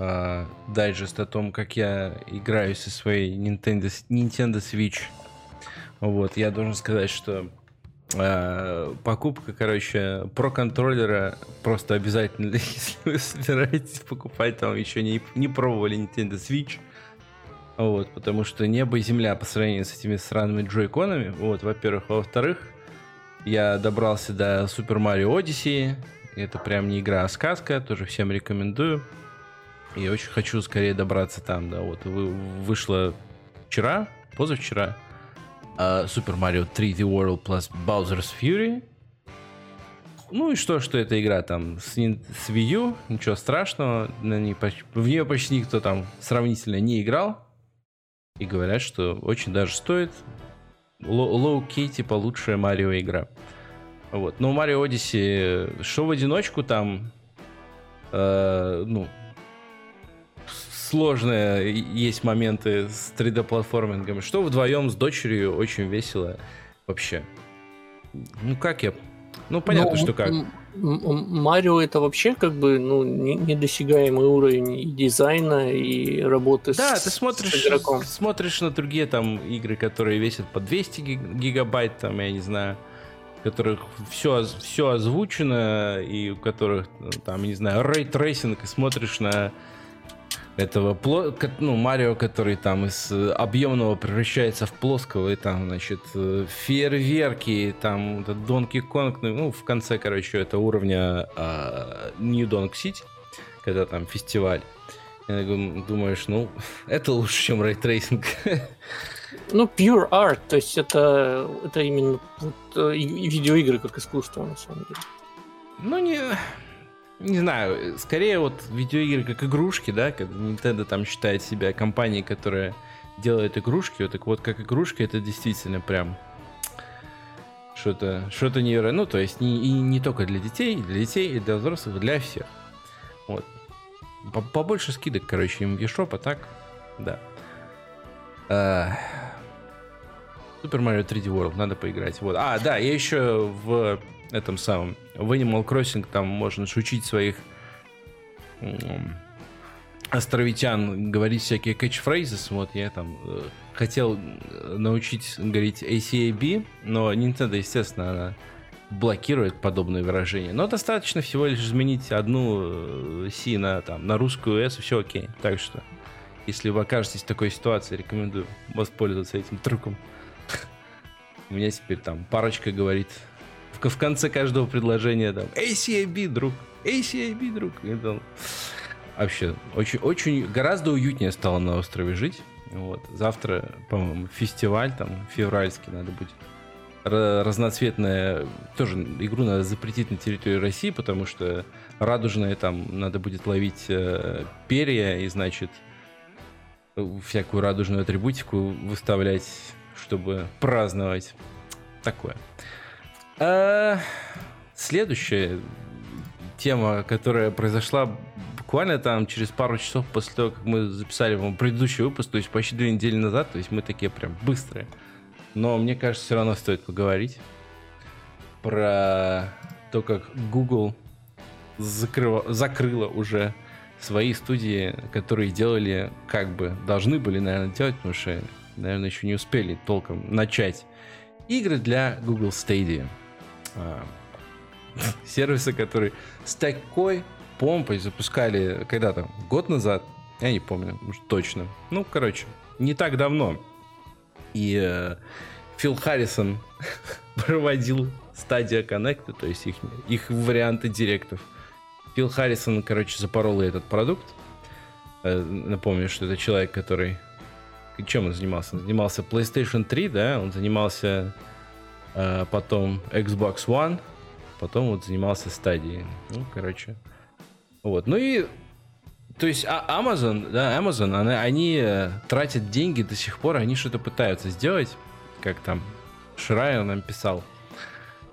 A: э, дайджест о том, как я играю со своей Nintendo, Nintendo Switch. Вот, я должен сказать, что э, покупка, короче, про контроллера просто обязательно, если вы собираетесь покупать, там еще не, не пробовали Nintendo Switch. Вот, потому что небо и земля по сравнению с этими странными джойконами. Вот, во-первых. Во-вторых, я добрался до Super Mario Odyssey. Это прям не игра, а сказка. Тоже всем рекомендую. И очень хочу скорее добраться там, да. Вот вы, вышло вчера, позавчера, uh, Super Mario 3D World plus Bowser's Fury. Ну и что, что эта игра там с, с Wii U, ничего страшного, на ней, в нее почти никто там сравнительно не играл. И говорят, что очень даже стоит. Лоу-кей, типа лучшая Марио игра. Вот. Но Марио Odyssey, что в одиночку там, э, ну, сложные есть моменты с 3D-платформингом, что вдвоем с дочерью очень весело вообще. Ну, как я... Ну, понятно, ну, что как.
B: Марио это вообще как бы ну, недосягаемый уровень и дизайна, и работы
A: да,
B: с,
A: ты смотришь, с игроком. смотришь на другие там игры, которые весят по 200 гигабайт, там, я не знаю, у которых все, все озвучено, и у которых, там, не знаю, ray tracing, и смотришь на этого ну, Марио, который там из э, объемного превращается в плоского, и там, значит, э, фейерверки, там Donkey Kong, ну, ну, в конце, короче, это уровня New Donk City, когда там фестиваль. И думаешь, ну, это лучше, чем ray tracing.
B: Ну, pure art, то есть это, это именно вот, э, видеоигры как искусство, на самом деле.
A: Ну, не не знаю, скорее вот видеоигры как игрушки, да, когда Nintendo там считает себя компанией, которая делает игрушки, вот так вот как игрушка, это действительно прям что-то что-то невероятное. Ну, то есть не, и не только для детей, для детей, и для взрослых, для всех. Вот. Побольше скидок, короче, им в eShop, а так, да. Super Mario 3D World, надо поиграть. Вот. А, да, я еще в этом самом, в Animal Crossing там можно шучить своих островитян говорить всякие catchphrases. Вот я там э, хотел э, научить говорить ACAB, но Nintendo, естественно, она блокирует подобные выражения. Но достаточно всего лишь изменить одну э, C на, там, на русскую S, все окей. Так что, если вы окажетесь в такой ситуации, рекомендую воспользоваться этим трюком. У меня теперь там парочка говорит в конце каждого предложения там ACAB, друг, ACAB, друг. И там, вообще, очень, очень, гораздо уютнее стало на острове жить. Вот. Завтра, по-моему, фестиваль там февральский надо будет. Разноцветная, тоже игру надо запретить на территории России, потому что радужная там надо будет ловить э, перья и, значит, всякую радужную атрибутику выставлять, чтобы праздновать. Такое. А, следующая тема, которая произошла буквально там через пару часов после того, как мы записали вам предыдущий выпуск, то есть почти две недели назад, то есть мы такие прям быстрые. Но мне кажется, все равно стоит поговорить про то, как Google закрыла, закрыла уже свои студии, которые делали, как бы, должны были, наверное, делать, потому что, наверное, еще не успели толком начать игры для Google Stadia. А, сервисы, которые с такой помпой запускали когда-то, год назад, я не помню, может, точно. Ну, короче, не так давно. И э, Фил Харрисон проводил стадия Connect, то есть их, их варианты директов. Фил Харрисон, короче, запорол этот продукт. Э, напомню, что это человек, который... Чем он занимался? Он занимался PlayStation 3, да? Он занимался потом Xbox One, потом вот занимался стадией. Ну, короче. Вот. Ну и то есть а Amazon, да, Amazon, она, они э, тратят деньги до сих пор, они что-то пытаются сделать, как там Шрайер нам писал.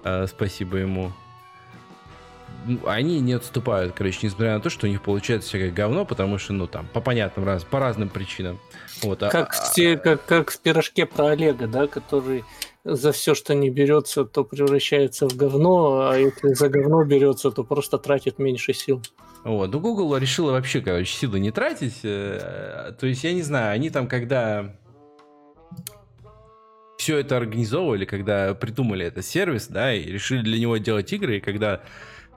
A: Э, спасибо ему. Ну, они не отступают, короче, несмотря на то, что у них получается всякое говно, потому что, ну, там, по понятным раз, по разным причинам. Вот,
B: а, как, а, в, как, как в пирожке про Олега, да, который за все, что не берется, то превращается в говно, а если за говно берется, то просто тратит меньше сил.
A: Вот, ну Google решила вообще, короче, силы не тратить. Э, то есть, я не знаю, они там, когда все это организовывали, когда придумали этот сервис, да, и решили для него делать игры, и когда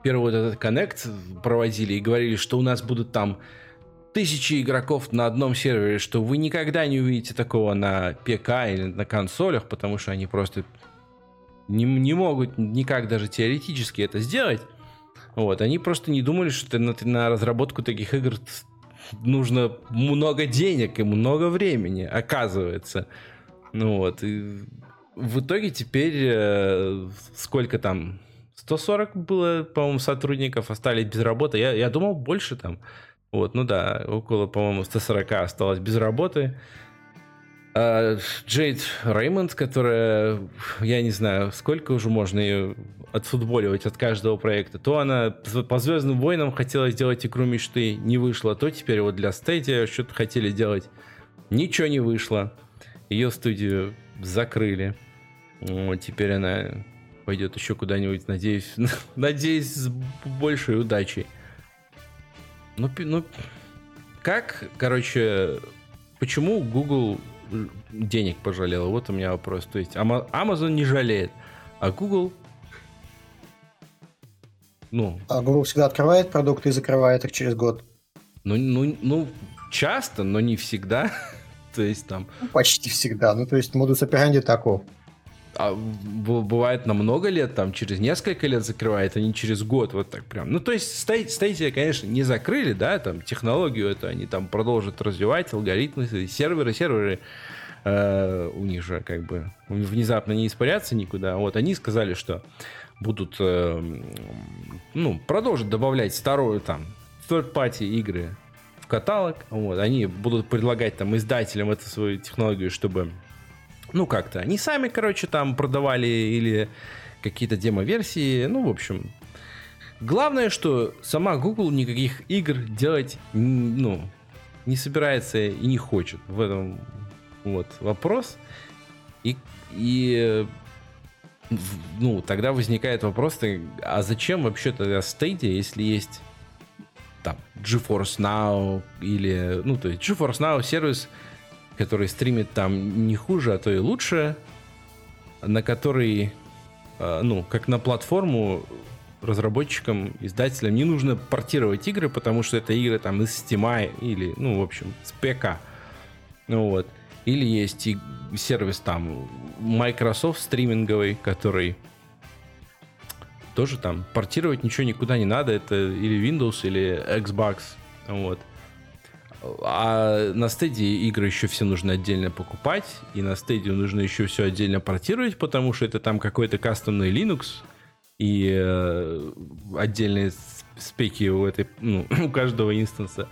A: первый вот этот коннект проводили и говорили, что у нас будут там тысячи игроков на одном сервере, что вы никогда не увидите такого на ПК или на консолях, потому что они просто не, не могут никак даже теоретически это сделать. Вот, они просто не думали, что на, на разработку таких игр нужно много денег и много времени, оказывается. Ну вот, и в итоге теперь э, сколько там? 140 было, по-моему, сотрудников остались без работы. Я, я думал, больше там. Вот, ну да, около, по-моему, 140 осталось без работы. А Джейд Реймонд, которая, я не знаю, сколько уже можно ее отфутболивать от каждого проекта. То она по Звездным войнам хотела сделать игру мечты, не вышло. То теперь вот для Stadia что-то хотели делать. Ничего не вышло. Ее студию закрыли. Вот, теперь она пойдет еще куда-нибудь, надеюсь, надеюсь, с большей удачей. Ну, ну, как, короче, почему Google денег пожалел? Вот у меня вопрос. То есть Amazon не жалеет, а Google
C: ну... А Google всегда открывает продукты и закрывает их через год.
A: Ну, ну, ну часто, но не всегда. то есть там...
C: Ну, почти всегда. Ну, то есть модус операнди таков
A: а бывает на много лет, там через несколько лет закрывает, а не через год, вот так прям. Ну, то есть Stadia, конечно, не закрыли, да, там технологию это они там продолжат развивать, алгоритмы, серверы, серверы э, у них же как бы внезапно не испарятся никуда. Вот они сказали, что будут, э, ну, продолжат добавлять вторую там third-party игры в каталог. Вот, они будут предлагать там издателям эту свою технологию, чтобы ну, как-то. Они сами, короче, там продавали или какие-то демо-версии. Ну, в общем. Главное, что сама Google никаких игр делать, ну, не собирается и не хочет. В этом вот вопрос. И, и ну, тогда возникает вопрос, а зачем вообще тогда Stadia, если есть там GeForce Now или, ну, то есть GeForce Now сервис, который стримит там не хуже, а то и лучше, на который, а, ну, как на платформу разработчикам, издателям не нужно портировать игры, потому что это игры там из Steam или, ну, в общем, с ПК. Ну вот. Или есть и сервис там Microsoft стриминговый, который тоже там портировать ничего никуда не надо. Это или Windows, или Xbox. Вот. А на стадии игры еще все нужно отдельно покупать, и на стадию нужно еще все отдельно портировать, потому что это там какой-то кастомный Linux, и э, отдельные спеки у, этой, ну, у каждого инстанса.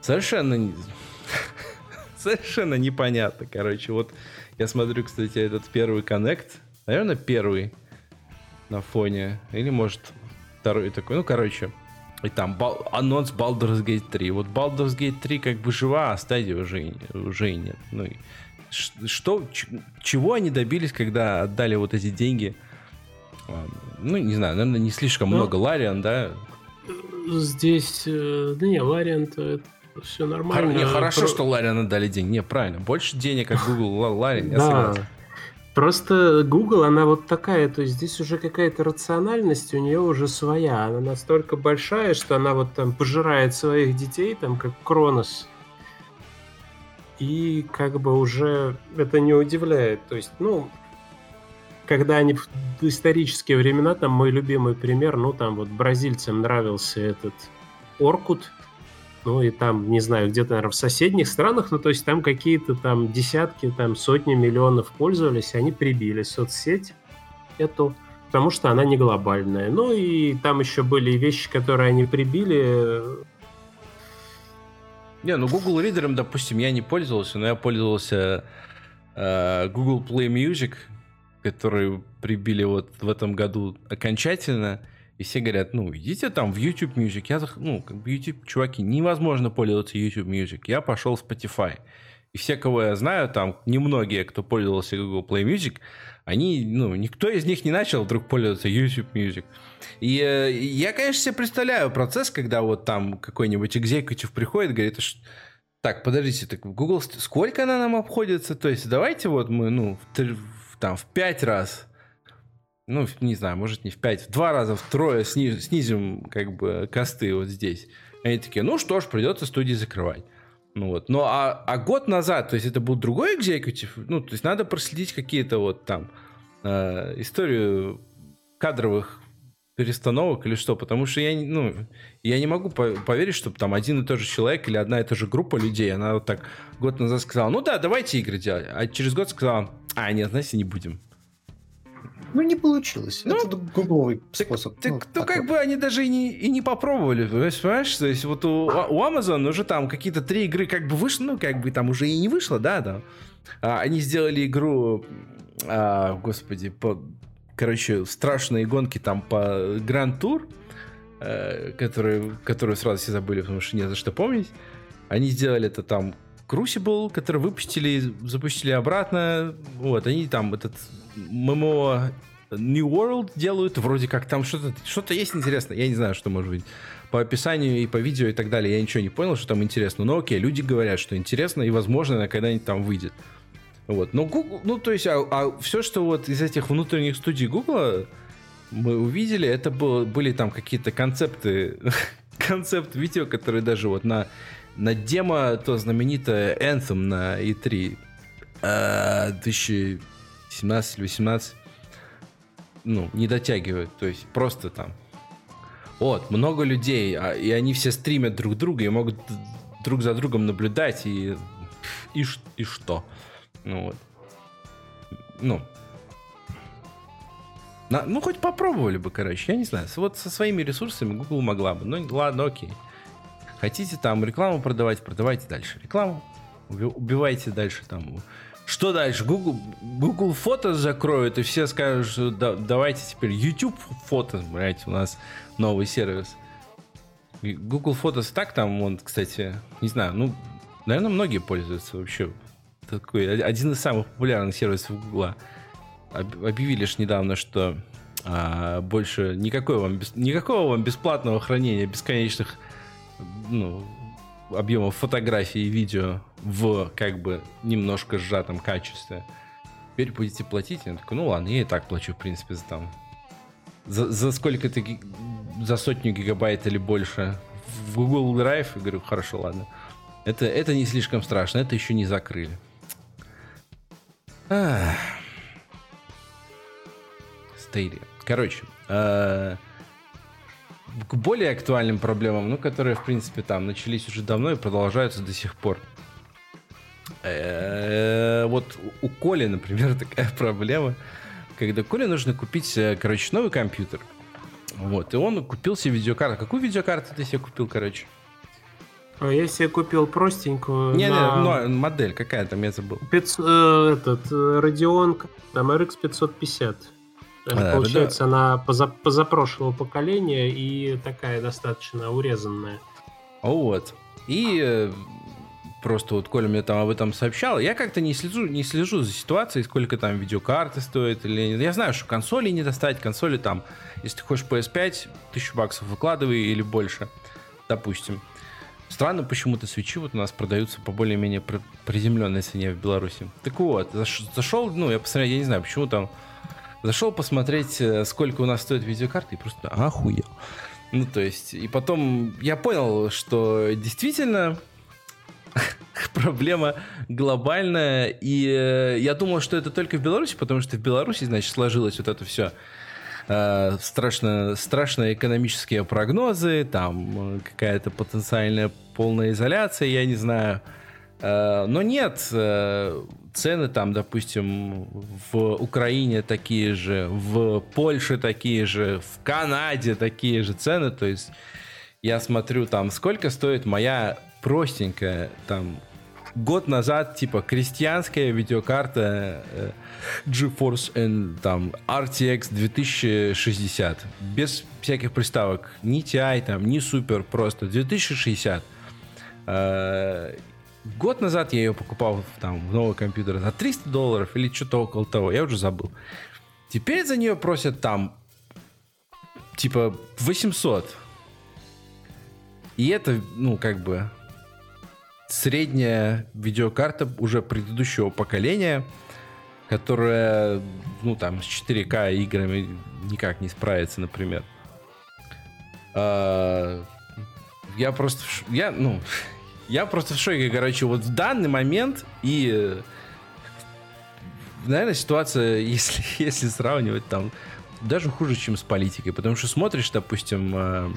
A: Совершенно, совершенно непонятно, короче. Вот я смотрю, кстати, этот первый коннект, наверное, первый на фоне, или может второй такой, ну, короче, И там бал, анонс Baldur's Gate 3. Вот Baldur's Gate 3 как бы жива, а стадии уже, уже и нет. Ну, что, чего они добились, когда отдали вот эти деньги? Ну, не знаю, наверное, не слишком ну, много Лариан, да?
D: Здесь, э, да не, Лариан это все нормально.
A: Не, хорошо, Про... что Лариан отдали деньги. Не, правильно. Больше денег, как Google Лариан, я
D: согласен. Просто Google, она вот такая, то есть здесь уже какая-то рациональность у нее уже своя. Она настолько большая, что она вот там пожирает своих детей, там как Кронос. И как бы уже это не удивляет. То есть, ну, когда они в исторические времена, там мой любимый пример, ну, там вот бразильцам нравился этот Оркут, ну и там, не знаю, где-то, наверное, в соседних странах, ну то есть там какие-то там десятки, там сотни миллионов пользовались, они прибили соцсеть эту, потому что она не глобальная. Ну и там еще были вещи, которые они прибили.
A: Не, ну Google Reader, допустим, я не пользовался, но я пользовался э, Google Play Music, который прибили вот в этом году окончательно. И все говорят, ну, идите там в YouTube Music. Я, ну, как бы YouTube, чуваки, невозможно пользоваться YouTube Music. Я пошел в Spotify. И все, кого я знаю, там, немногие, кто пользовался Google Play Music, они, ну, никто из них не начал вдруг пользоваться YouTube Music. И э, я, конечно, себе представляю процесс, когда вот там какой-нибудь экзекутив приходит, говорит, так, подождите, так Google, сколько она нам обходится? То есть давайте вот мы, ну, в, там, в пять раз ну, не знаю, может не в 5, в два раза, втрое снизим, снизим как бы косты вот здесь. Они такие, ну что ж, придется студии закрывать. Ну вот. Ну а, а год назад, то есть это был другой экзекутив, ну, то есть надо проследить какие-то вот там э, историю кадровых перестановок или что, потому что я, ну, я не могу поверить, чтобы там один и тот же человек или одна и та же группа людей, она вот так год назад сказала, ну да, давайте игры делать, а через год сказала, а, нет, знаете, не будем.
C: Ну, не получилось. Ну, это гугловый способ.
A: Так, ну, ну как бы они даже и не, и не попробовали. Понимаешь, то есть вот у, у Amazon уже там какие-то три игры как бы вышло, ну, как бы там уже и не вышло, да, да. А, они сделали игру, а, господи, по, короче, страшные гонки там по Grand Tour, э, которые, которую сразу все забыли, потому что не за что помнить. Они сделали это там Crucible, который выпустили, запустили обратно. Вот, они там этот ММО New World делают, вроде как там что-то что есть интересное. Я не знаю, что может быть по описанию и по видео и так далее. Я ничего не понял, что там интересно. Но окей, люди говорят, что интересно, и возможно, она когда-нибудь там выйдет. Вот. Но Google, ну, то есть, а, а все, что вот из этих внутренних студий Google мы увидели, это было, были там какие-то концепты, концепт видео, которые даже вот на, на демо, то знаменитое Anthem на E3 2000 17 или 18, ну, не дотягивают. То есть просто там. Вот, много людей, а, и они все стримят друг друга и могут друг за другом наблюдать, и, и, и что? Ну вот. Ну. На, ну, хоть попробовали бы, короче, я не знаю. Вот со своими ресурсами Google могла бы. Ну, ладно, окей. Хотите там рекламу продавать, продавайте дальше рекламу. Убивайте дальше там что дальше? Google, Google фото закроют, и все скажут, что да, давайте теперь YouTube фото, блядь, у нас новый сервис. Google Photos так там, он, кстати, не знаю, ну, наверное, многие пользуются вообще. Такой один из самых популярных сервисов Google. Объявили же недавно, что а, больше никакой вам, никакого вам бесплатного хранения бесконечных ну, объемов фотографий и видео в как бы немножко сжатом качестве. Теперь будете платить. Я такой, ну ладно, я и так плачу, в принципе, за там. За, за сколько-то, за сотню гигабайт или больше в Google Drive. Я говорю, хорошо, ладно. Это, это не слишком страшно, это еще не закрыли. Стейли. Короче, э, к более актуальным проблемам, ну, которые, в принципе, там начались уже давно и продолжаются до сих пор. Э, вот у Коли, например, такая проблема, когда Коле нужно купить, э, короче, новый компьютер. Вот, и он купил себе видеокарту. Какую видеокарту ты себе купил, короче?
D: А я себе купил простенькую.
A: Не, на... не, модель какая там, я забыл.
D: 500, э, этот, Radeon, там RX 550. А, Получается, да. она поза позапрошлого поколения и такая достаточно урезанная.
A: Вот. И э, просто вот Коля мне там об этом сообщал. Я как-то не слежу, не слежу за ситуацией, сколько там видеокарты стоят или Я знаю, что консоли не достать, консоли там, если ты хочешь PS5, тысячу баксов выкладывай или больше, допустим. Странно, почему-то свечи вот у нас продаются по более-менее приземленной цене в Беларуси. Так вот, зашел, ну, я посмотрел, я не знаю, почему там... Зашел посмотреть, э, сколько у нас стоит видеокарты, и просто охуел. Ну, то есть, и потом я понял, что действительно проблема глобальная, и э, я думал, что это только в Беларуси, потому что в Беларуси, значит, сложилось вот это все э, страшно, страшные экономические прогнозы, там какая-то потенциальная полная изоляция, я не знаю. Но нет, цены там, допустим, в Украине такие же, в Польше такие же, в Канаде такие же цены, то есть я смотрю там, сколько стоит моя простенькая, там, год назад, типа, крестьянская видеокарта э, GeForce N, там, RTX 2060. Без всяких приставок. Ни TI, там, ни Super, просто 2060. Э, год назад я ее покупал там, в новый компьютер за 300 долларов или что-то около того. Я уже забыл. Теперь за нее просят там, типа, 800. И это, ну, как бы, средняя видеокарта уже предыдущего поколения, которая, ну, там, с 4К играми никак не справится, например. А, я просто... Я, ну, я просто в шоке, короче, вот в данный момент и... Наверное, ситуация, если, если сравнивать там, даже хуже, чем с политикой. Потому что смотришь, допустим, а,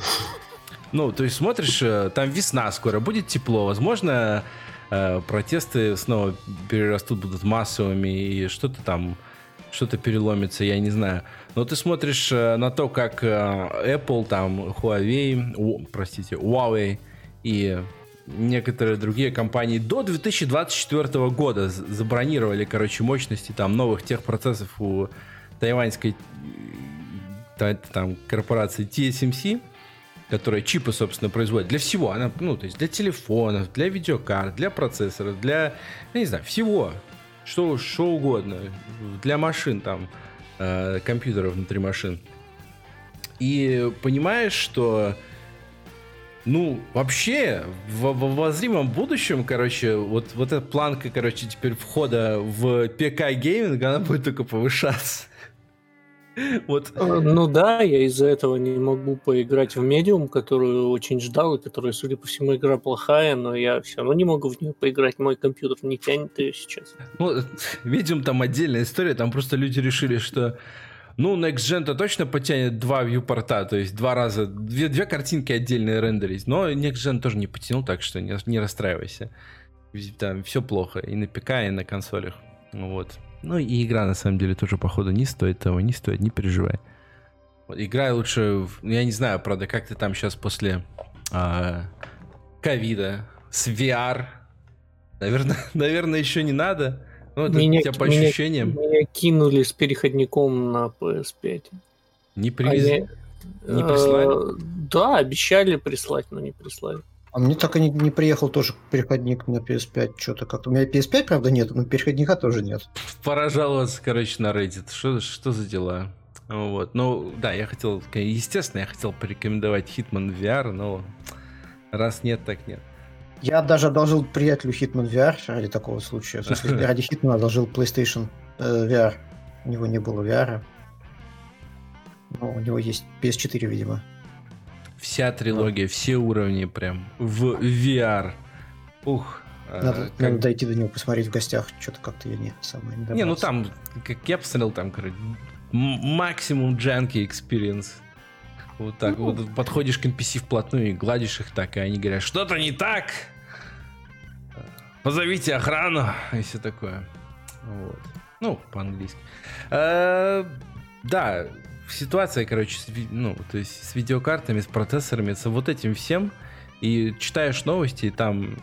A: ну, то есть смотришь, э, там весна скоро, будет тепло, возможно, э, протесты снова перерастут, будут массовыми, и что-то там, что-то переломится, я не знаю. Но ты смотришь э, на то, как Apple, там, Huawei, о, простите, Huawei и некоторые другие компании до 2024 года забронировали, короче, мощности там новых техпроцессов у тайваньской там корпорации TSMC которая чипы, собственно, производит для всего. Она, ну, то есть для телефонов, для видеокарт, для процессоров, для, я не знаю, всего. Что, что угодно. Для машин там, э, компьютеров внутри машин. И понимаешь, что ну, вообще, в, в обозримом будущем, короче, вот, вот эта планка, короче, теперь входа в ПК-гейминг, она будет только повышаться.
B: Вот. А, ну да, я из-за этого не могу поиграть в медиум, которую очень ждал, и которая, судя по всему, игра плохая, но я все равно не могу в нее поиграть. Мой компьютер не тянет ее сейчас.
A: Ну, медиум там отдельная история, там просто люди решили, что ну, Next Gen-то точно потянет два вьюпорта, то есть два раза, две, две картинки отдельные рендерить, но Next Gen тоже не потянул, так что не, не расстраивайся. Там все плохо и на ПК, и на консолях. Вот. Ну и игра на самом деле тоже, походу, не стоит того, не стоит, не переживай. Вот, играй лучше, в, я не знаю, правда, как ты там сейчас после а, ковида с VR. Наверное, наверное, еще не надо. Ну, это меня, у тебя по меня, ощущениям.
B: Меня кинули с переходником на PS5.
A: Не привезли? А не прислали?
B: Э, да, обещали прислать, но не прислали.
C: А мне так и не, не приехал тоже переходник на PS5. Что-то как-то. У меня PS5, правда, нет, но переходника тоже нет.
A: Пора жаловаться, короче, на Reddit. Что, что за дела? Вот. Ну, да, я хотел, естественно, я хотел порекомендовать Hitman VR, но раз нет, так нет.
C: Я даже одолжил приятелю Hitman VR ради такого случая. В смысле, ради Hitman одолжил PlayStation э, VR. У него не было VR. Но у него есть PS4, видимо.
A: Вся трилогия, все уровни прям в VR. Ух.
C: А, надо, как... надо дойти до него, посмотреть в гостях. Что-то как-то я не самое
A: не Не, ну там, как я посмотрел, там, короче, максимум джанки experience. Вот так. Ну, вот подходишь к NPC вплотную и гладишь их так, и они говорят, что-то не так. Позовите охрану и все такое. Вот. Ну, по-английски. А, да, ситуация, короче, с, ну, то есть с видеокартами, с процессорами, с вот этим всем, и читаешь новости, и там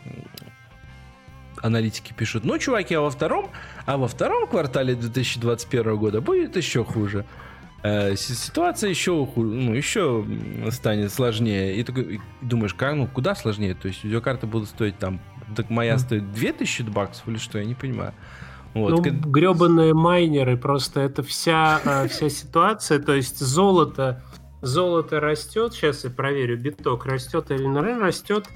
A: аналитики пишут, ну, чуваки, а во втором, а во втором квартале 2021 года будет еще хуже. э, ситуация еще, ну, еще станет сложнее. И ты думаешь, как, ну, куда сложнее? То есть видеокарты будут стоить там, так моя стоит 2000 баксов или что, я не понимаю.
D: Вот. Ну, гребаные майнеры, просто это вся, э, вся ситуация, то есть золото, золото растет, сейчас я проверю, биток растет или не растет,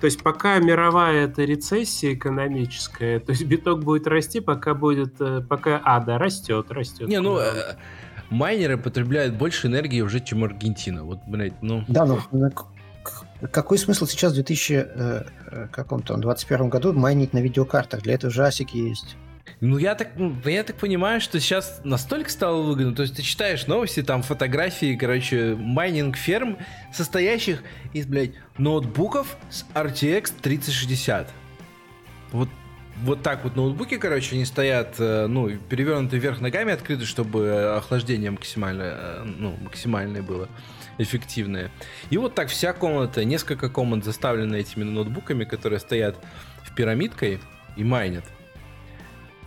D: то есть пока мировая эта рецессия экономическая, то есть биток будет расти, пока будет, э, пока, а, да, растет, растет.
A: Не, ну, э, майнеры потребляют больше энергии уже, чем Аргентина, вот, блядь, ну.
C: Да, ну, какой смысл сейчас в 2021 году майнить на видеокартах? Для этого же асики есть.
A: Ну, я так, я так понимаю, что сейчас настолько стало выгодно. То есть ты читаешь новости, там фотографии, короче, майнинг ферм, состоящих из, блядь, ноутбуков с RTX 3060. Вот вот так вот ноутбуки, короче, они стоят, э, ну, перевернуты вверх ногами, открыты, чтобы охлаждение максимальное, э, ну, максимальное было, эффективное. И вот так вся комната, несколько комнат заставлены этими ноутбуками, которые стоят в пирамидкой и майнят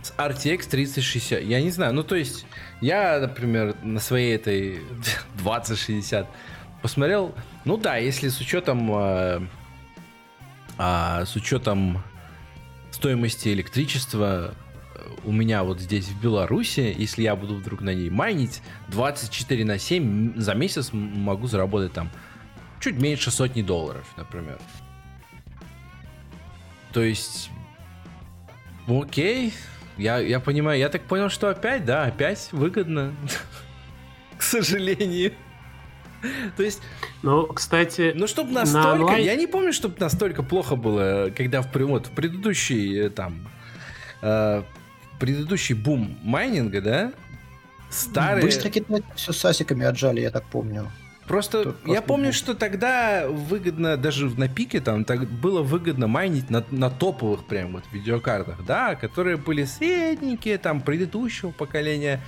A: с RTX 3060. Я не знаю, ну то есть я, например, на своей этой 2060 посмотрел, ну да, если с учетом э, э, с учетом стоимости электричества у меня вот здесь в Беларуси, если я буду вдруг на ней майнить, 24 на 7 за месяц могу заработать там чуть меньше сотни долларов, например. То есть, окей, я, я понимаю, я так понял, что опять, да, опять выгодно. К сожалению. То есть...
D: Ну, кстати...
A: Ну, чтобы настолько... На онлайн... Я не помню, чтобы настолько плохо было, когда в, вот, в предыдущий, э, там... Э, предыдущий бум майнинга, да?
C: Старые... Быстро кидать все с асиками отжали, я так помню.
A: Просто Тут я помню, что тогда выгодно, даже на пике там, так было выгодно майнить на, на топовых прям вот видеокартах, да, которые были средненькие, там, предыдущего поколения,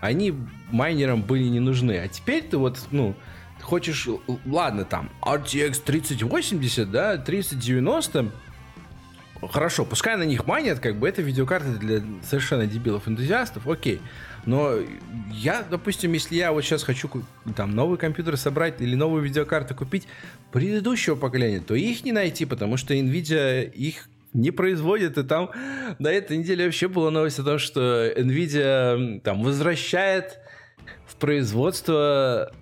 A: они майнерам были не нужны. А теперь ты вот, ну, хочешь, ладно, там, RTX 3080, да, 3090, хорошо, пускай на них майнят, как бы это видеокарты для совершенно дебилов-энтузиастов, окей. Но я, допустим, если я вот сейчас хочу там новый компьютер собрать или новую видеокарту купить предыдущего поколения, то их не найти, потому что Nvidia их не производит, и там на этой неделе вообще была новость о том, что Nvidia там возвращает в производство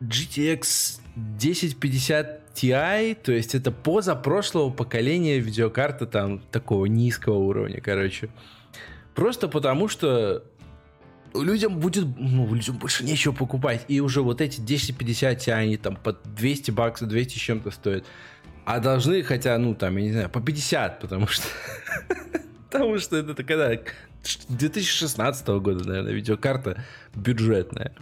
A: GTX 1050 Ti, то есть это позапрошлого поколения видеокарта там такого низкого уровня, короче. Просто потому что людям будет, ну, людям больше нечего покупать. И уже вот эти 1050 они там по 200 баксов, 200 с чем-то стоят. А должны, хотя, ну, там, я не знаю, по 50, потому что... Потому что это когда 2016 года, наверное, видеокарта бюджетная.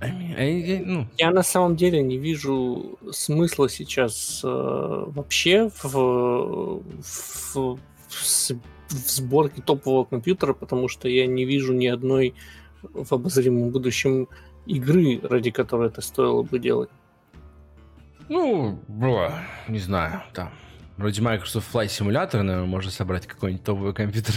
B: Ну. Я на самом деле не вижу смысла сейчас э, вообще в, в, в, в сборке топового компьютера, потому что я не вижу ни одной в обозримом будущем игры, ради которой это стоило бы делать.
A: Ну, бро, не знаю, там. Вроде Microsoft Flight Simulator, наверное, можно собрать какой-нибудь топовый компьютер.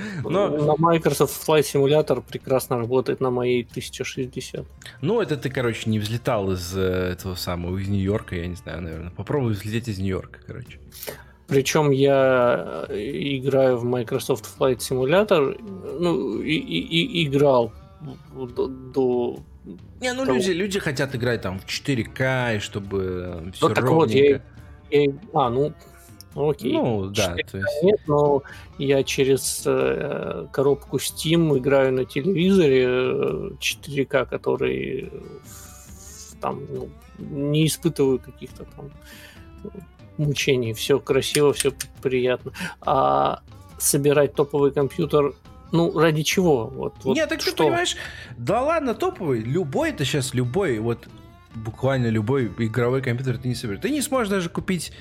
B: Но... На Microsoft Flight Simulator прекрасно работает на моей 1060.
A: Ну, это ты, короче, не взлетал из э, этого самого, из Нью-Йорка, я не знаю, наверное. Попробуй взлететь из Нью-Йорка, короче.
B: Причем я э, играю в Microsoft Flight Simulator, ну, и, и, и играл до, до
A: не, ну того. люди, люди хотят играть там в 4К, и чтобы все вот так вот,
B: я, я, а, ну, окей. Ну, да. То есть... Нет, но я через э, коробку Steam играю на телевизоре 4К, э, который там ну, не испытываю каких-то там мучений. Все красиво, все приятно. А собирать топовый компьютер ну, ради чего? Вот, вот
A: Нет, так что? ты понимаешь, да ладно, топовый, любой это сейчас, любой, вот буквально любой игровой компьютер ты не соберешь. Ты не сможешь даже купить,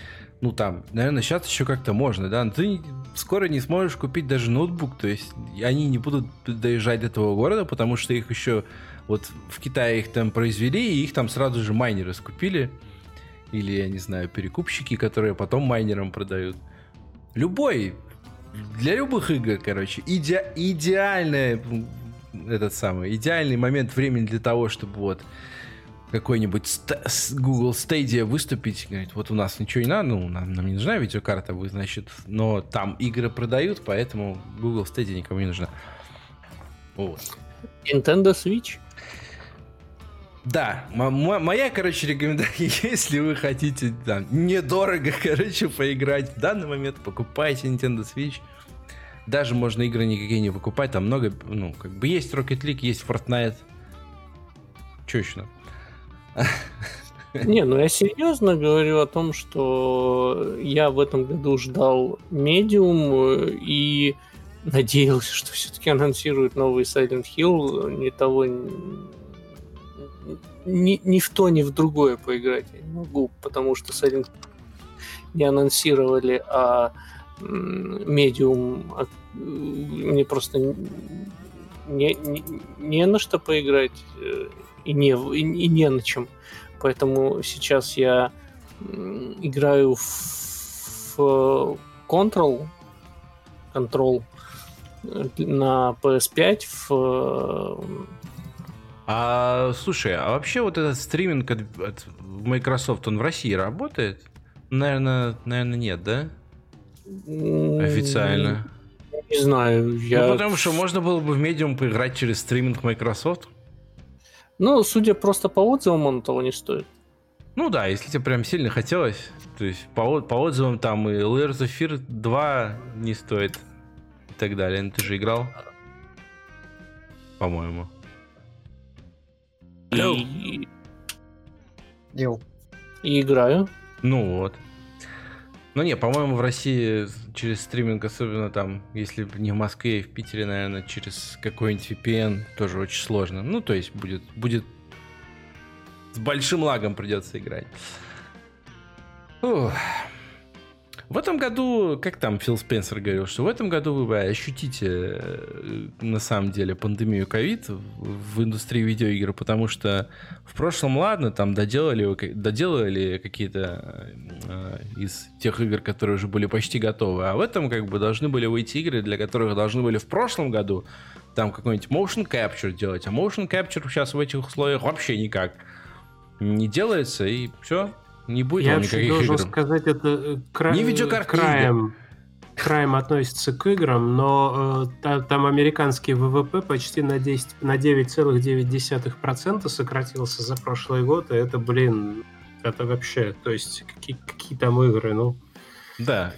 A: ну там, наверное, сейчас еще как-то можно, да, но ты скоро не сможешь купить даже ноутбук, то есть они не будут доезжать до этого города, потому что их еще, вот в Китае их там произвели, и их там сразу же майнеры скупили или, я не знаю, перекупщики, которые потом майнерам продают. Любой, для любых игр, короче, иде, идеальная этот самый идеальный момент времени для того, чтобы вот какой-нибудь Google Stadia выступить, говорит, вот у нас ничего не надо, ну, нам, нам не нужна видеокарта, вы, значит, но там игры продают, поэтому Google Stadia никому не нужна.
B: Вот. Nintendo Switch?
A: Да, моя, короче, рекомендация, если вы хотите там недорого, короче, поиграть в данный момент, покупайте Nintendo Switch. Даже можно игры никакие не покупать, там много, ну, как бы есть Rocket League, есть Fortnite. Че еще надо?
B: Не, ну я серьезно говорю о том, что я в этом году ждал медиум и надеялся, что все-таки анонсируют новый Silent Hill. Ни того, ни, ни в то, ни в другое поиграть я не могу, потому что Silent не анонсировали, а медиум а, мне просто не, не, не на что поиграть э, и не, и, и не на чем. Поэтому сейчас я играю в, в Control, Control э, на PS5 в
A: а, слушай, а вообще вот этот стриминг от, от Microsoft, он в России работает? Наверное, наверное, нет, да? Официально.
B: Не знаю.
A: Я... Ну, потому что можно было бы в медиум поиграть через стриминг Microsoft.
B: Ну, судя просто по отзывам, он того не стоит.
A: Ну да, если тебе прям сильно хотелось. То есть по, по отзывам там и Layers of Fear 2 не стоит. И так далее. Ну, ты же играл? По-моему.
B: И... И играю.
A: Ну вот. Ну не, по-моему, в России через стриминг, особенно там, если не в Москве и в Питере, наверное, через какой-нибудь VPN тоже очень сложно. Ну, то есть будет, будет с большим лагом придется играть. Ух. В этом году, как там Фил Спенсер говорил, что в этом году вы ощутите э, на самом деле пандемию ковид в индустрии видеоигр, потому что в прошлом, ладно, там доделали, доделали какие-то э, из тех игр, которые уже были почти готовы, а в этом как бы должны были выйти игры, для которых должны были в прошлом году там какой-нибудь motion capture делать, а motion capture сейчас в этих условиях вообще никак не делается, и все, не будет
D: Я никаких должен игр. сказать, это э, кра... не краем, краем относится к играм, но э, та, там американский ВВП почти на, 10, на 9,9% сократился за прошлый год, и это, блин, это вообще, то есть какие, какие там игры, ну...
A: Да,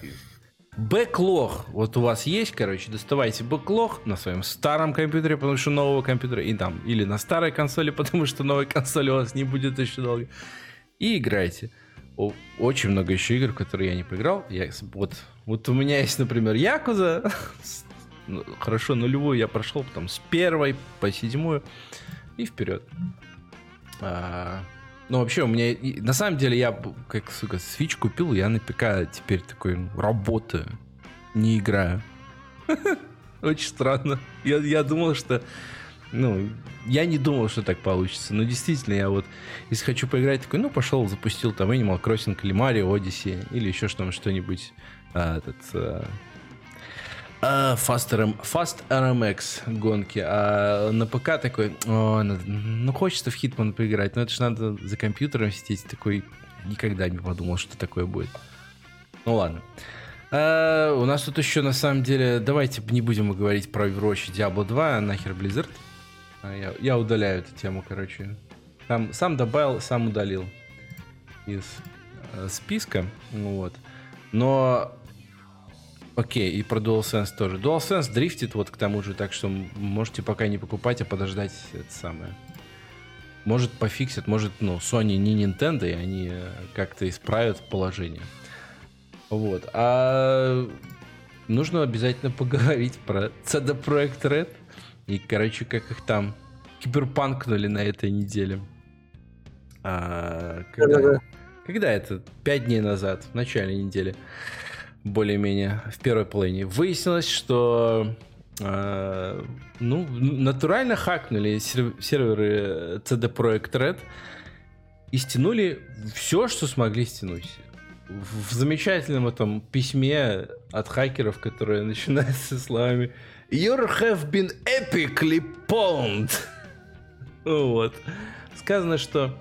A: Бэклог. Вот у вас есть, короче, доставайте бэклог на своем старом компьютере, потому что нового компьютера, и там, или на старой консоли, потому что новой консоли у вас не будет еще долго и играйте. Очень много еще игр, которые я не поиграл. Я, вот, вот у меня есть, например, Якуза. Ну, хорошо, нулевую я прошел, потом с первой по седьмую и вперед. А, ну, вообще, у меня... На самом деле, я, как, сука, Switch купил, я на ПК теперь такой работаю, не играю. Очень странно. Я, я думал, что ну, я не думал, что так получится. Но действительно, я вот, если хочу поиграть, такой, ну, пошел, запустил там Animal Crossing или Mario Odyssey, или еще что-нибудь, а, этот, а, а, Fast, RM, Fast RMX гонки. А на ПК такой, о, надо, ну, хочется в Hitman поиграть, но это же надо за компьютером сидеть. Такой, никогда не подумал, что такое будет. Ну, ладно. А, у нас тут еще, на самом деле, давайте не будем говорить про Overwatch Diablo 2, нахер Blizzard. А я, я удаляю эту тему, короче. Там сам добавил, сам удалил из э, списка. Ну вот. Но Окей, и про DualSense тоже. DualSense дрифтит вот к тому же, так что можете пока не покупать, а подождать это самое. Может пофиксят, может, ну, Sony не Nintendo, и они э, как-то исправят положение. Вот. А нужно обязательно поговорить про CD Projekt Red. И, короче, как их там киберпанкнули на этой неделе. А, когда, когда это? Пять дней назад, в начале недели, более-менее, в первой половине. Выяснилось, что а, ну, натурально хакнули серверы CD Projekt Red и стянули все, что смогли стянуть. В замечательном этом письме от хакеров, которое начинается словами You have been epically pwned. вот. Сказано, что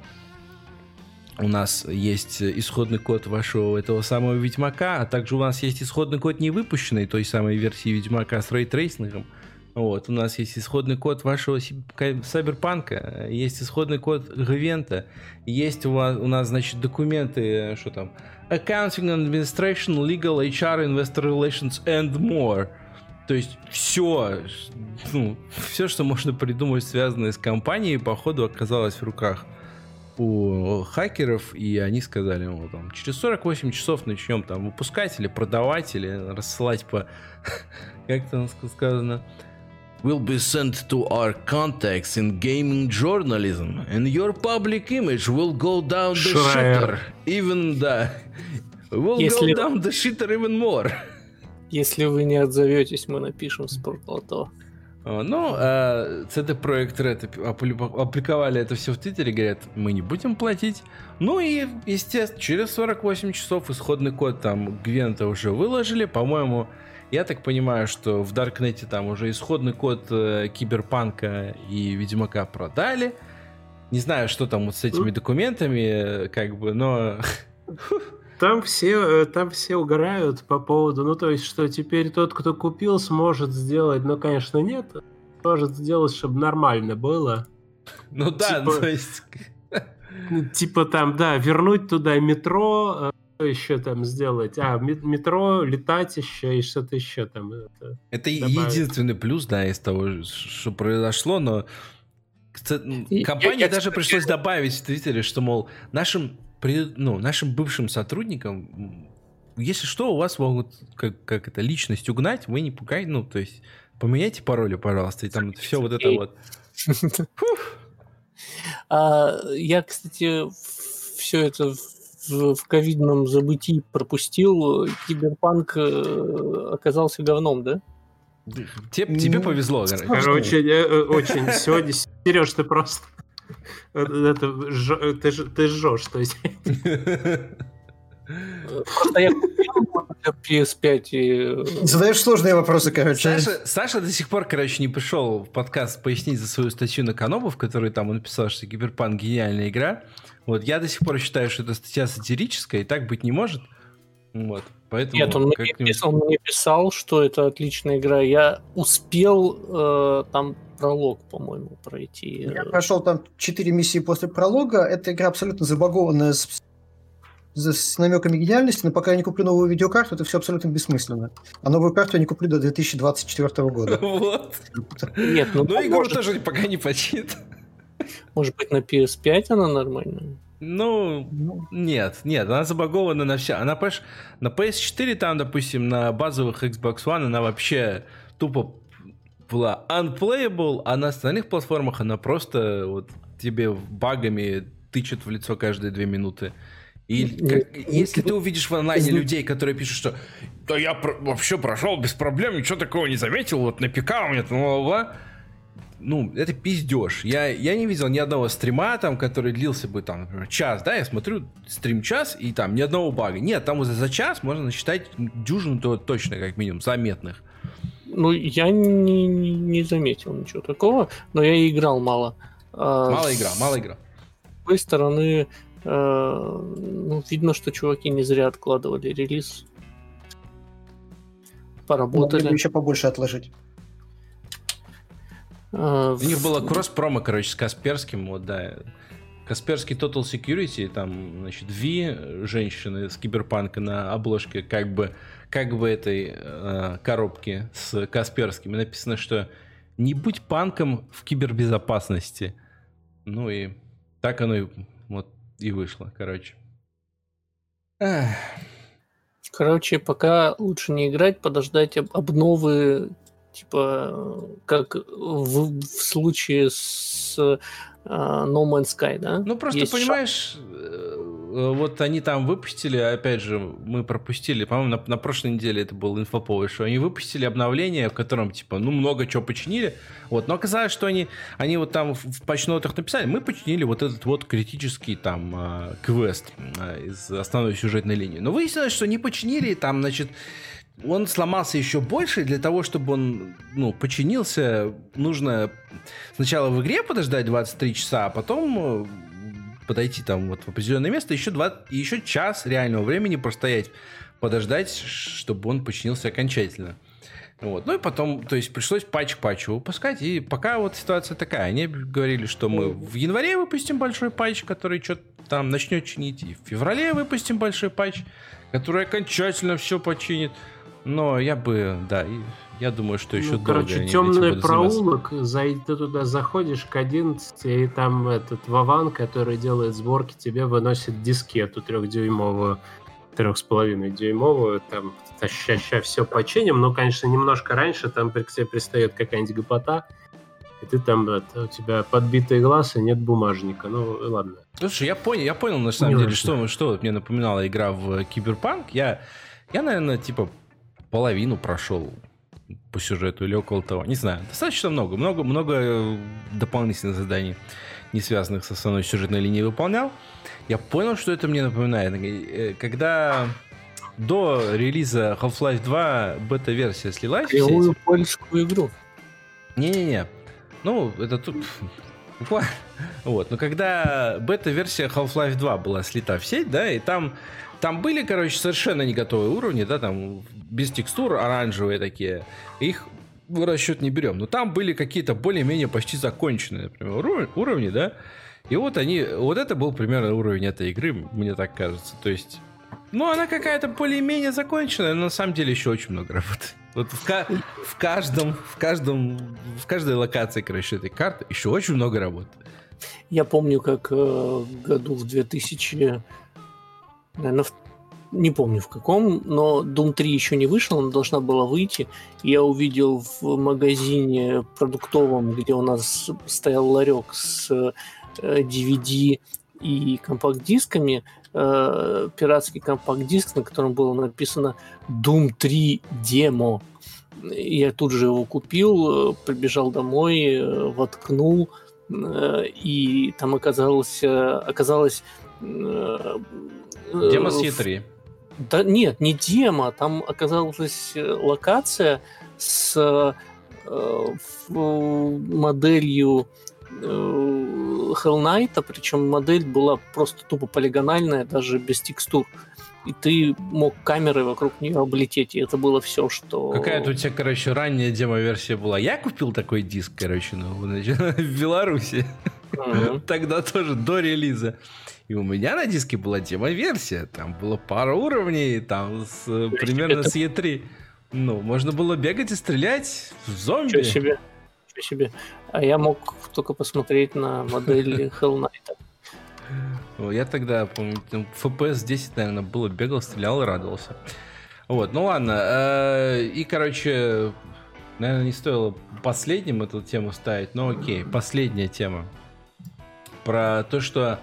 A: у нас есть исходный код вашего этого самого Ведьмака, а также у нас есть исходный код невыпущенной той самой версии Ведьмака с ray tracing ом. Вот, у нас есть исходный код вашего Сайберпанка, есть исходный код Гвента, есть у, вас, у нас, значит, документы, что там, Accounting Administration, Legal, HR, Investor Relations and more. То есть все, ну, все, что можно придумать, связанное с компанией, походу оказалось в руках у хакеров, и они сказали, ну, там, через 48 часов начнем там выпускать или продавать, или рассылать по, как там сказано, will be sent to our contacts in gaming journalism, and your public image will go down the shitter, even the will Если... go down the shitter even more.
B: Если вы не отзоветесь, мы напишем спортлото.
A: Ну, а CD Projekt Red опубликовали это все в Твиттере, говорят, мы не будем платить. Ну и, естественно, через 48 часов исходный код там Гвента уже выложили. По-моему, я так понимаю, что в Даркнете там уже исходный код э, Киберпанка и Ведьмака продали. Не знаю, что там вот с этими документами, э, как бы, но...
D: Там все, э, там все угорают по поводу, ну то есть, что теперь тот, кто купил, сможет сделать, ну, конечно, нет, может сделать, чтобы нормально было.
A: Ну да, типа, то есть...
D: Ну, типа там, да, вернуть туда метро, что еще там сделать? А, метро, летать еще и что-то еще там.
A: Это, это единственный плюс, да, из того, что произошло, но компании я, даже я, пришлось я... добавить в Твиттере, что, мол, нашим, ну, нашим бывшим сотрудникам, если что, у вас могут как, как это личность угнать, вы не пугайте, ну, то есть поменяйте пароли, пожалуйста, и там все вот это вот.
B: А, я, кстати, все это в, в ковидном забытии пропустил, киберпанк э, оказался говном, да?
A: Тебе, тебе повезло,
D: Короче, э, э, очень. Сегодня, Сереж, ты просто... Это, ты, ты жжешь, то есть.
B: Просто я купил PS5 и...
C: Задаешь сложные вопросы, короче.
A: Саша, Саша до сих пор, короче, не пришел в подкаст пояснить за свою статью на Канобу, в которой там он написал, что Киберпанк гениальная игра. Вот я до сих пор считаю, что это статья сатирическая, и так быть не может. Вот. Поэтому
B: Нет, он мне, писал, он мне писал, что это отличная игра. Я успел э, там пролог, по-моему, пройти.
C: Я прошел там 4 миссии после пролога. Эта игра абсолютно забагованная с, с намеками гениальности, но пока я не куплю новую видеокарту, это все абсолютно бессмысленно. А новую карту я не куплю до 2024 года. Вот.
A: Нет, ну, ну игру тоже пока не почит.
B: Может быть, на PS5 она нормальная?
A: Ну, нет, нет, она забагована на все. Она, понимаешь, на PS4 там, допустим, на базовых Xbox One она вообще тупо была unplayable, а на остальных платформах она просто вот тебе багами тычет в лицо каждые две минуты. И как, если ты увидишь в онлайне людей, которые пишут, что да я про- вообще прошел без проблем, ничего такого не заметил, вот на ПК у меня там, ну, это пиздеж. Я, я не видел ни одного стрима, там, который длился бы, там, например, час, да, я смотрю стрим час, и там ни одного бага. Нет, там вот за час можно насчитать дюжину то точно, как минимум, заметных.
B: Ну, я не, не заметил ничего такого, но я и играл мало.
A: А, мало играл, мало играл.
B: С другой стороны, э, ну, видно, что чуваки не зря откладывали релиз. Поработали. Могли
C: еще побольше отложить.
A: А, У них было кросс-промо, короче, с Касперским, вот, да. Касперский Total Security, там, значит, Ви, женщины с киберпанка на обложке, как бы, как бы этой э, коробки с Касперским. И написано, что не будь панком в кибербезопасности. Ну и так оно и, вот, и вышло, короче.
B: Короче, пока лучше не играть, подождать об обновы типа как в, в случае с uh, No Man's Sky, да?
A: Ну просто Есть понимаешь, шаг. Э, вот они там выпустили, опять же, мы пропустили, по-моему, на, на прошлой неделе это был инфоповод, что они выпустили обновление, в котором типа, ну много чего починили, вот, но оказалось, что они, они вот там в, в патчнотах написали, мы починили вот этот вот критический там э, квест э, из основной сюжетной линии, но выяснилось, что не починили, там, значит, он сломался еще больше, для того, чтобы он, ну, починился, нужно сначала в игре подождать 23 часа, а потом э, подойти там вот в определенное место, еще, 2, еще час реального времени простоять, подождать, чтобы он починился окончательно. Вот. Ну и потом, то есть пришлось патч патчу выпускать, и пока вот ситуация такая. Они говорили, что мы в январе выпустим большой патч, который что-то там начнет чинить, и в феврале выпустим большой патч, который окончательно все починит. Но я бы, да, я думаю, что еще ну,
D: долго Короче, темный проулок, зайди, ты туда заходишь к 11, и там этот Вован, который делает сборки, тебе выносит дискету трехдюймовую, трех с половиной дюймовую, там, ща, все починим, но, конечно, немножко раньше там к тебе пристает какая-нибудь гопота, и ты там, это, у тебя подбитый глаз и нет бумажника. Ну, ладно.
A: Слушай, я понял, я понял, на самом Не деле, что, что мне напоминала игра в Киберпанк. Я, я, наверное, типа половину прошел по сюжету или около того. Не знаю, достаточно много. Много, много дополнительных заданий, не связанных с основной сюжетной линией, выполнял. Я понял, что это мне напоминает. Э, когда до релиза Half-Life 2 бета-версия слилась
B: Кривую польскую игру.
A: Не-не-не. Ну, это тут... Вот, но когда бета-версия Half-Life 2 была слита в сеть, да, и там там были, короче, совершенно не готовые уровни, да, там без текстур, оранжевые такие. Их в расчет не берем. Но там были какие-то более-менее почти законченные, например, уровни, да. И вот они, вот это был примерно уровень этой игры, мне так кажется. То есть, ну, она какая-то более-менее законченная, но на самом деле еще очень много работы. Вот в, в каждом, в каждом, в каждой локации, короче, этой карты еще очень много работы.
B: Я помню, как э, году в 2000 наверное, в не помню в каком, но Doom 3 еще не вышел, она должна была выйти. Я увидел в магазине продуктовом, где у нас стоял ларек с DVD э, и компакт-дисками, э, пиратский компакт-диск, на котором было написано Doom 3 демо. Я тут же его купил, э, прибежал домой, воткнул, и там оказалось, оказалось
A: Демо с E3.
B: Да нет, не демо, там оказалась э, локация с э, моделью э, Hell Knight, причем модель была просто тупо полигональная, даже без текстур. И ты мог камерой вокруг нее облететь, и это было все, что...
A: Какая-то у тебя, короче, ранняя демо-версия была. Я купил такой диск, короче, ну, в Беларуси. Mm-hmm. Тогда тоже до релиза. И у меня на диске была демо-версия. Там было пара уровней, там с, примерно это... с E3. Ну, можно было бегать и стрелять в зомби.
B: Чего себе. Чего себе. А я мог только посмотреть на модели Hell Knight.
A: Я тогда, помню, FPS 10, наверное, было, бегал, стрелял и радовался. Вот, ну ладно. Э, и, короче, наверное, не стоило последним эту тему ставить, но окей, последняя тема. Про то, что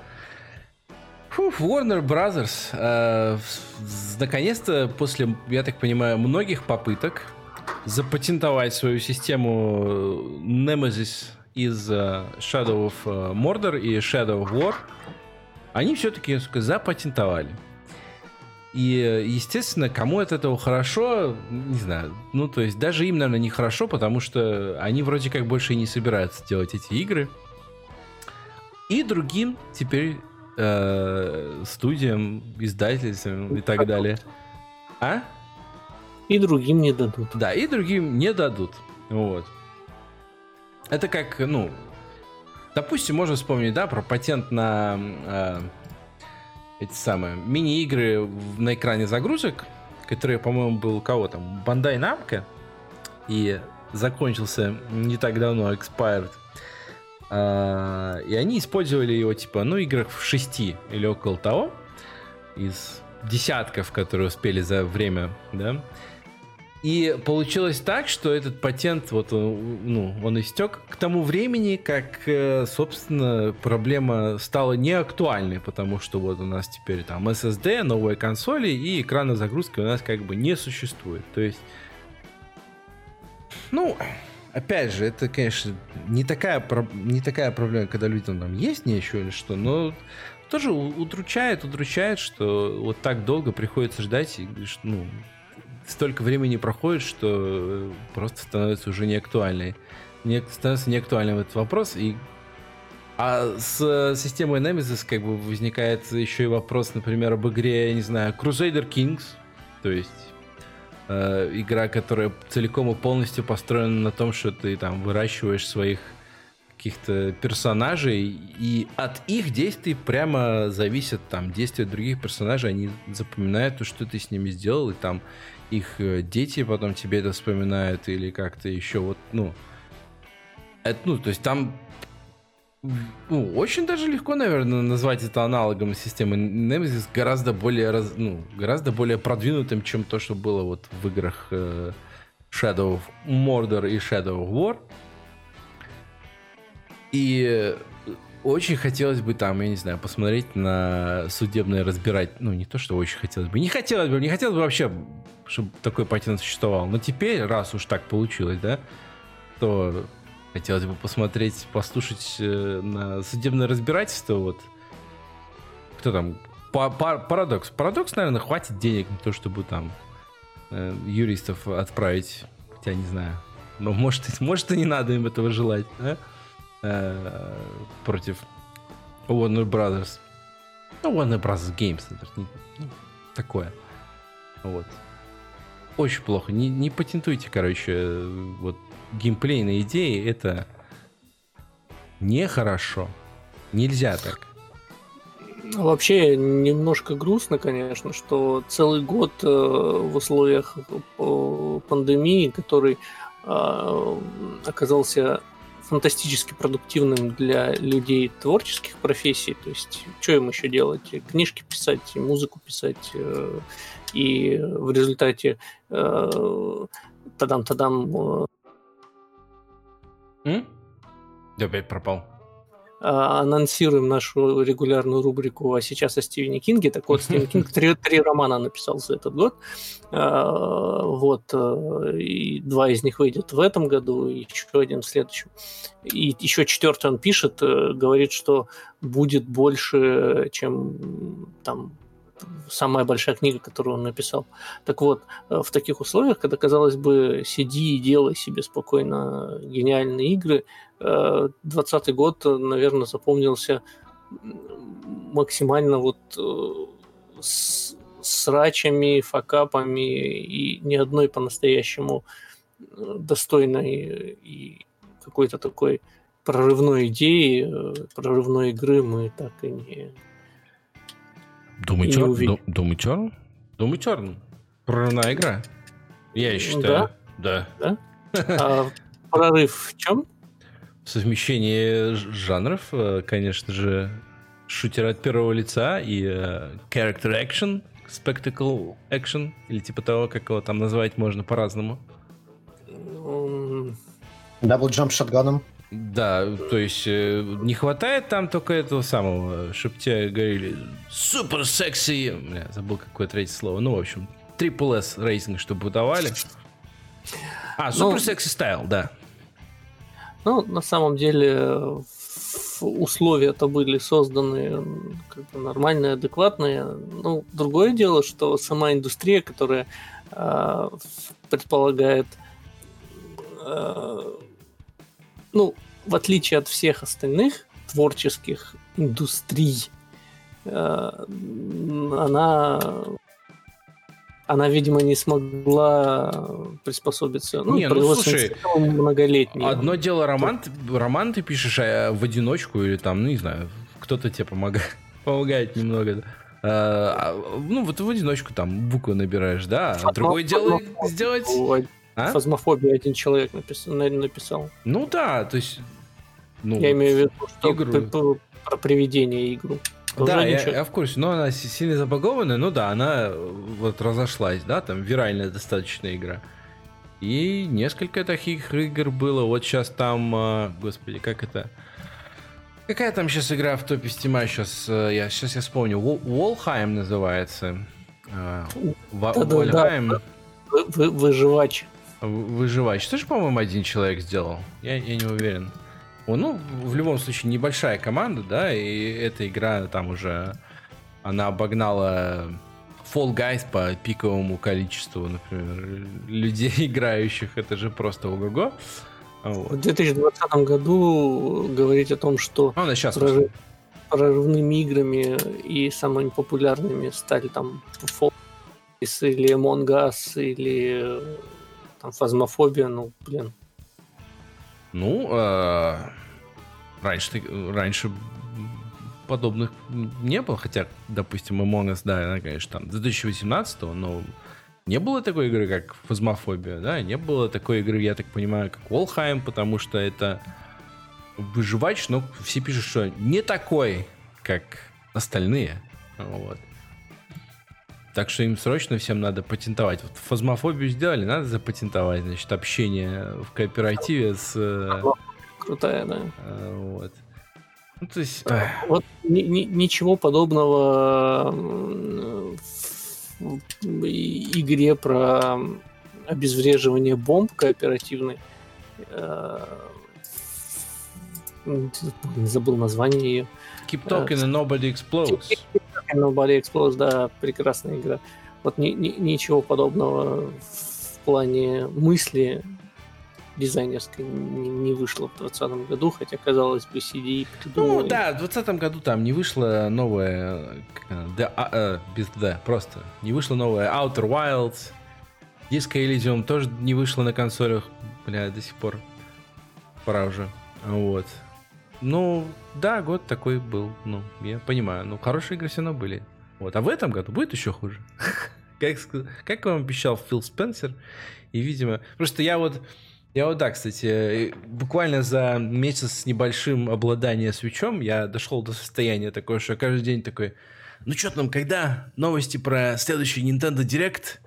A: Фуф, Warner Brothers э, наконец-то после, я так понимаю, многих попыток запатентовать свою систему э, Nemesis из uh, Shadow of э, Mordor и Shadow of War, они все-таки запатентовали. И, естественно, кому от этого хорошо, не знаю. Ну, то есть, даже им, наверное, не хорошо, потому что они вроде как больше и не собираются делать эти игры. И другим теперь э, студиям, издательствам и так далее. А?
B: И другим не дадут.
A: Да, и другим не дадут. Вот. Это как, ну, допустим, можно вспомнить, да, про патент на э, эти самые мини-игры на экране загрузок, которые, по-моему, был у кого там, Бандай Namco, и закончился не так давно, Expired. А, и они использовали его, типа, ну, играх в шести или около того, из десятков, которые успели за время, да. И получилось так, что этот патент, вот, ну, он истек к тому времени, как, э, собственно, проблема стала не актуальной, потому что вот у нас теперь там SSD, новые консоли и экрана загрузки у нас как бы не существует. То есть, ну, опять же, это, конечно, не такая, не такая проблема, когда людям там есть нечего или что, но тоже удручает, удручает, что вот так долго приходится ждать, и, ну, столько времени проходит, что просто становится уже неактуальной. Не, становится неактуальным этот вопрос, и а с системой Nemesis как бы возникает еще и вопрос, например, об игре, я не знаю, Crusader Kings, то есть э, игра, которая целиком и полностью построена на том, что ты там выращиваешь своих каких-то персонажей, и от их действий прямо зависят там действия других персонажей, они запоминают то, что ты с ними сделал, и там их э, дети потом тебе это вспоминают, или как-то еще вот, ну, это, ну, то есть там ну, очень даже легко, наверное, назвать это аналогом системы Nemesis, гораздо более, раз, ну, гораздо более продвинутым, чем то, что было вот в играх э, Shadow of Mordor и Shadow of War. И очень хотелось бы там, я не знаю, посмотреть на судебное разбирать. Ну, не то, что очень хотелось бы. Не хотелось бы, не хотелось бы вообще, чтобы такой патент существовал. Но теперь, раз уж так получилось, да, то Хотелось бы посмотреть, послушать э, на судебное разбирательство. Вот. Кто там? Парадокс. Парадокс, наверное, хватит денег на то, чтобы там э, юристов отправить. Хотя не знаю. Но может, может и не надо им этого желать. Да? Э, против Warner Brothers. Ну, Warner Brothers Games. Это ну, такое. Вот. Очень плохо. Не, не патентуйте, короче, вот геймплейной идеи это нехорошо. Нельзя так.
B: Вообще немножко грустно, конечно, что целый год э, в условиях э, пандемии, который э, оказался фантастически продуктивным для людей творческих профессий. То есть, что им еще делать? Книжки писать, музыку писать. И в результате тадам-тадам
A: М? Я опять пропал.
B: А, анонсируем нашу регулярную рубрику «А сейчас о Стивене Кинге». Так вот, Стивен Кинг три, три романа написал за этот год. А, вот. Э, и два из них выйдет в этом году, и еще один в следующем. И еще четвертый он пишет, э, говорит, что будет больше, чем там самая большая книга, которую он написал. Так вот, э, в таких условиях, когда, казалось бы, сиди и делай себе спокойно гениальные игры, 20 э, год, наверное, запомнился максимально вот э, с срачами, факапами и ни одной по-настоящему достойной и какой-то такой прорывной идеи, прорывной игры мы так и не
A: Doom Eternal? Doom Eternal? Doom Eternal. Прорывная игра. Я считаю.
B: Да. Да? А прорыв в чем?
A: Совмещение жанров, э, конечно же, шутер от первого лица и uh, character action, spectacle action, или типа того, как его там назвать можно по-разному.
C: Double jump shotgun ом.
A: Да, то есть э, не хватает там только этого самого, чтобы тебе говорили super sexy, я забыл какое третье слово, ну, в общем, Triple S рейтинг, чтобы выдавали. А, super sexy style, да.
B: Ну, на самом деле, условия-то были созданы как бы нормальные, адекватные. Ну, другое дело, что сама индустрия, которая э, предполагает э, ну, в отличие от всех остальных творческих индустрий, э, она она, видимо, не смогла приспособиться.
A: Ну, не, ну слушай, многолетний. Одно дело роман, роман ты пишешь а в одиночку или там, ну не знаю, кто-то тебе помогает, помогает немного. А, а, ну вот в одиночку там буквы набираешь, да. А другое дело сделать
B: а? Фазмофобия один человек написал, написал.
A: Ну да, то есть...
B: Ну, я имею в виду, что игру... про приведение игру.
A: Да, я, я в курсе, но она сильно забагованная, ну да, она вот разошлась, да, там виральная достаточно игра. И несколько таких игр было. Вот сейчас там, а, господи, как это... Какая там сейчас игра в топе стима сейчас? Э, я, сейчас я вспомню. Волхайм называется.
B: Вольхайм. Выживач.
A: Выживач. Что же, по-моему, один человек сделал? Я, я не уверен. Ну, в любом случае, небольшая команда, да, и эта игра там уже, она обогнала Fall Guys по пиковому количеству, например, людей играющих, это же просто ого-го.
B: Вот. В 2020 году говорить о том, что
A: ну, сейчас
B: прорыв, прорывными играми и самыми популярными стали там Fall Guys или Among Us или там Фазмофобия, ну, блин.
A: Ну, э, раньше, раньше подобных не было, хотя, допустим, Among Us, да, она, конечно, там 2018 но не было такой игры, как Фазмофобия, да, не было такой игры, я так понимаю, как Волхайм, потому что это выживач, но все пишут, что не такой, как остальные, вот. Так что им срочно всем надо патентовать. Вот фазмофобию сделали, надо запатентовать, значит, общение в кооперативе с... Э,
B: Крутая, да.
A: Э, вот. Ну, то есть...
B: Вот ни, ни, ничего подобного в игре про обезвреживание бомб кооперативной. Э, не забыл название ее.
A: Keep talking and nobody explodes. Keep
B: nobody explodes, да, прекрасная игра. Вот ни, ни, ничего подобного в плане мысли дизайнерской не, не вышло в 2020 году, хотя, казалось бы, CD
A: придумал... Ну да, в 2020 году там не вышло новое... Да, а, а, без D, просто. Не вышло новое Outer Wilds. Disco Elysium тоже не вышло на консолях. Бля, до сих пор. Пора уже. Вот. Ну, да, год такой был. Ну, я понимаю. Ну, хорошие игры все равно были. Вот. А в этом году будет еще хуже. как, как вам обещал Фил Спенсер. И, видимо... Просто я вот я вот да, кстати, буквально за месяц с небольшим обладания свечом я дошел до состояния такого, что каждый день такой, ну что там, когда новости про следующий Nintendo Direct,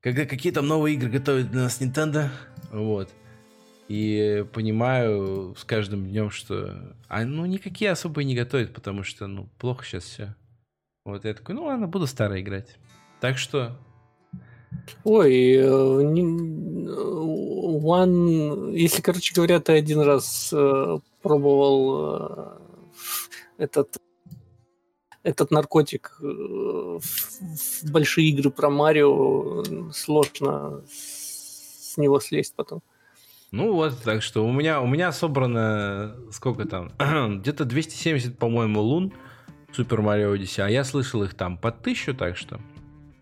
A: когда какие там новые игры готовят для нас Nintendo, вот. И понимаю с каждым днем, что а, ну никакие особо не готовят, потому что ну плохо сейчас все. Вот я такой, ну ладно, буду старо играть. Так что
B: Ой, э, One, если, короче говоря, ты один раз э, пробовал э, этот этот наркотик в большие игры про Марио, сложно с него слезть потом.
A: Ну вот, так что у меня, у меня собрано, сколько там, где-то 270, по-моему, лун Супер Марио Odyssey, а я слышал их там по тысячу, так что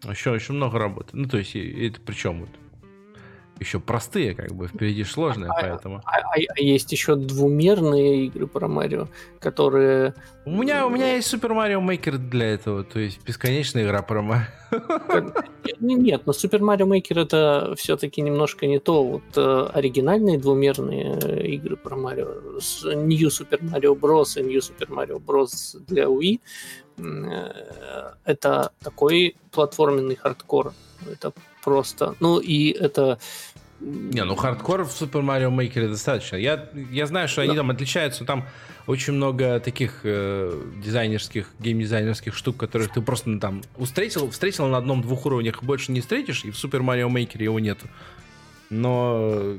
A: еще, еще много работы. Ну, то есть, это причем вот еще простые, как бы, впереди сложные, а, поэтому.
B: А, а, а есть еще двумерные игры про Марио, которые...
A: У меня, у меня есть Super Mario Maker для этого, то есть бесконечная игра про Марио.
B: Нет, но Super Mario Maker это все-таки немножко не то. Вот э, оригинальные двумерные э, игры про Марио, New Super Mario Bros. и New Super Mario Bros. для Wii, э, это такой платформенный хардкор. Это просто. Ну и это
A: не, ну хардкор в Super Mario Maker достаточно. Я, я знаю, что они там отличаются, там очень много таких э, дизайнерских, геймдизайнерских штук, которых ты просто ну, там встретил, встретил на одном-двух уровнях, больше не встретишь, и в Super Mario Maker его нету. Но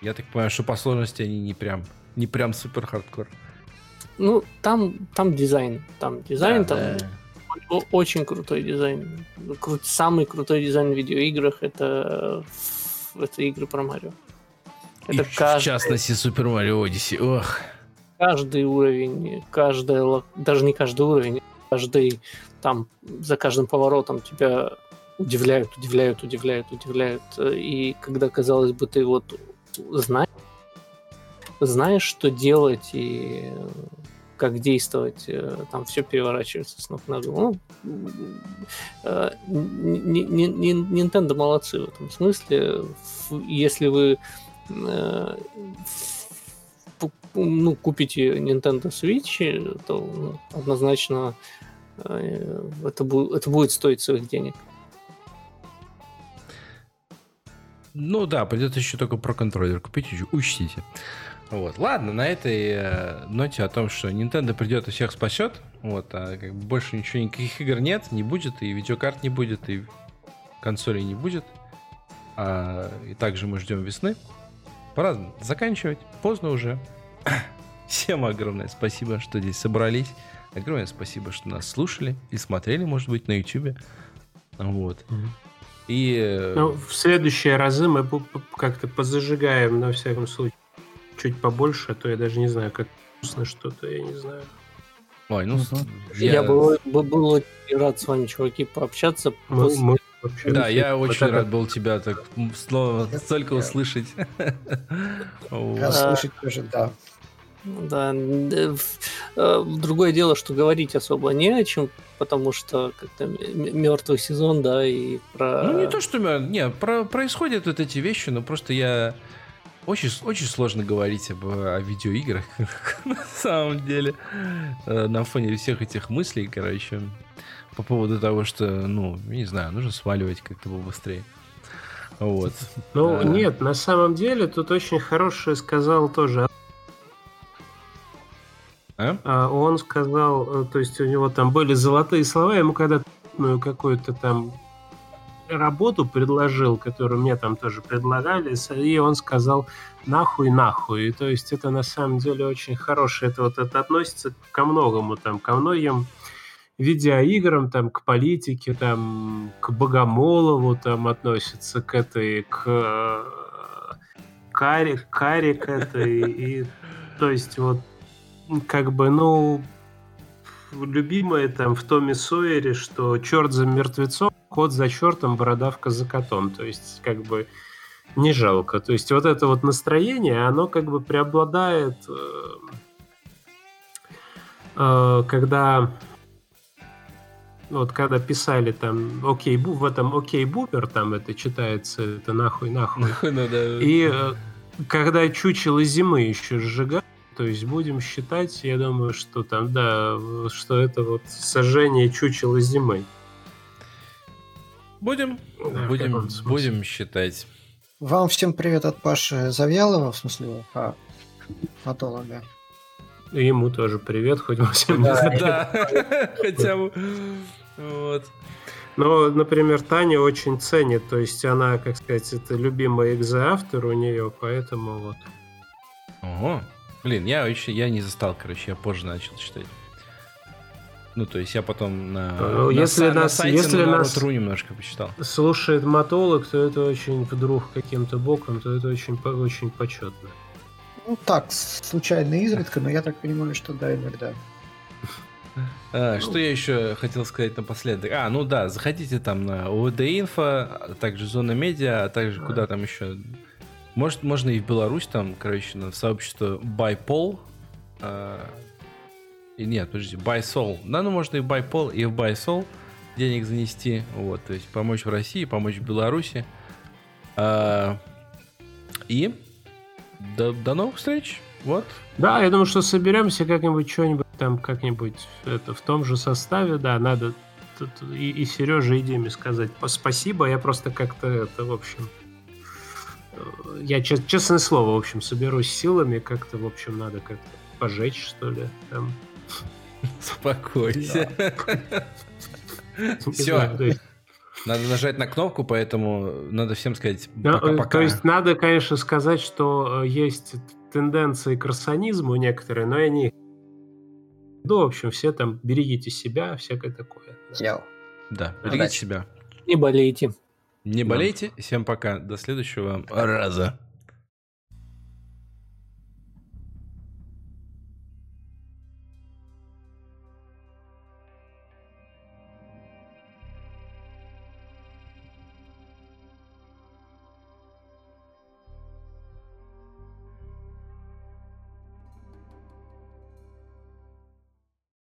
A: я так понимаю, что по сложности они не прям, не прям супер хардкор.
B: Ну, там, там дизайн. Там дизайн, да, там да. очень крутой дизайн. Кру- самый крутой дизайн в видеоиграх это это игры про Марио.
A: Это И каждый, в частности Супер Марио Одиссе. Ох.
B: Каждый уровень, каждая, даже не каждый уровень, каждый там за каждым поворотом тебя удивляют, удивляют, удивляют, удивляют. И когда, казалось бы, ты вот знаешь, знаешь, что делать и как действовать, э, там все переворачивается с ног на голову. Ну, э, Nintendo молодцы в этом смысле. Если вы э, ну, купите Nintendo Switch, то ну, однозначно это, будет, это будет стоить своих денег.
A: Ну да, придется еще только про контроллер купить, учтите. Вот. Ладно, на этой э, ноте о том, что Nintendo придет и всех спасет, вот, а как бы больше ничего, никаких игр нет, не будет, и видеокарт не будет, и консолей не будет. А, и также мы ждем весны. Пора заканчивать. Поздно уже. Всем огромное спасибо, что здесь собрались. Огромное спасибо, что нас слушали и смотрели, может быть, на YouTube. Вот. И...
D: Э, ну, в следующие разы мы как-то позажигаем, на всяком случае, чуть побольше, а то я даже не знаю, как вкусно что-то, я не знаю.
B: Ой, ну... Угу. Я, я был, был очень рад с вами, чуваки, пообщаться. Мы,
A: мы вообще... Да, я очень рад был тебя так снова столько услышать.
B: Слышать тоже, да. Да, э, другое дело, что говорить особо не о чем, потому что как-то мертвый сезон, да, и про...
A: Ну, не то, что... Не, про, происходят вот эти вещи, но просто я... Очень, очень сложно говорить об, о видеоиграх, на самом деле, э, на фоне всех этих мыслей, короче, по поводу того, что, ну, не знаю, нужно сваливать как-то побыстрее. Вот.
D: Ну, а... нет, на самом деле тут очень хорошее сказал тоже а? А, он сказал, э, то есть у него там были золотые слова, ему когда ну, какую-то там работу предложил, которую мне там тоже предлагали, и он сказал нахуй, нахуй. И, то есть это на самом деле очень хорошее, это вот это относится ко многому, там, ко многим видеоиграм, там, к политике, там, к Богомолову там относится, к этой, к Каре, Каре к этой, и то есть вот как бы, ну, любимое там в Томе Сойере, что черт за мертвецом, кот за чертом, бородавка за котом. То есть, как бы, не жалко. То есть, вот это вот настроение, оно как бы преобладает, э, э, когда вот когда писали там окей, бу, в этом окей, бупер, там это читается, это нахуй, нахуй. ну, да. И э, когда чучело зимы еще сжигают, то есть будем считать, я думаю, что там, да, что это вот сожжение чучела зимой.
A: Будем, да, будем, будем считать.
C: Вам всем привет от Паши Завьялова, в смысле, а, фотолога.
D: И ему тоже привет, хоть мы всем
A: Да, хотя бы. Вот.
D: Но, например, Таня очень ценит, то есть она, как сказать, это любимый экзоавтор у нее, поэтому вот.
A: Ого. Блин, я еще я не застал, короче, я позже начал читать. Ну, то есть я потом на,
D: ну, если на, нас, на сайте если на
A: нас немножко почитал.
D: Слушает матолог, то это очень вдруг каким-то боком, то это очень, очень почетно.
C: Ну так, случайно изредка, но я так понимаю, что да, иногда.
A: А, что я еще хотел сказать напоследок? А, ну да, заходите там на ОВД Инфо, а также Зона Медиа, а также куда там еще может, можно и в Беларусь там, короче, на сообщество BuyPol. А, и нет, подожди, BuySol. Да, ну можно и в BuyPol, и в BuySol денег занести. Вот, то есть помочь в России, помочь в Беларуси. А, и до, до новых встреч. Вот.
D: Да, я думаю, что соберемся как-нибудь что-нибудь там как-нибудь это в том же составе, да, надо тут и, и Сереже, и Диме сказать спасибо. Я просто как-то это, в общем, я, честное слово, в общем, соберусь силами, как-то, в общем, надо как-то пожечь, что ли, там.
A: Спокойся. Все. Надо нажать на кнопку, поэтому надо всем сказать
D: пока-пока. То есть надо, конечно, сказать, что э, есть тенденции к рассонизму некоторые, но они... Ну, в общем, все там берегите себя, всякое такое.
C: Да,
A: да берегите себя.
B: Не болейте.
A: Не болейте. Всем пока. До следующего раза.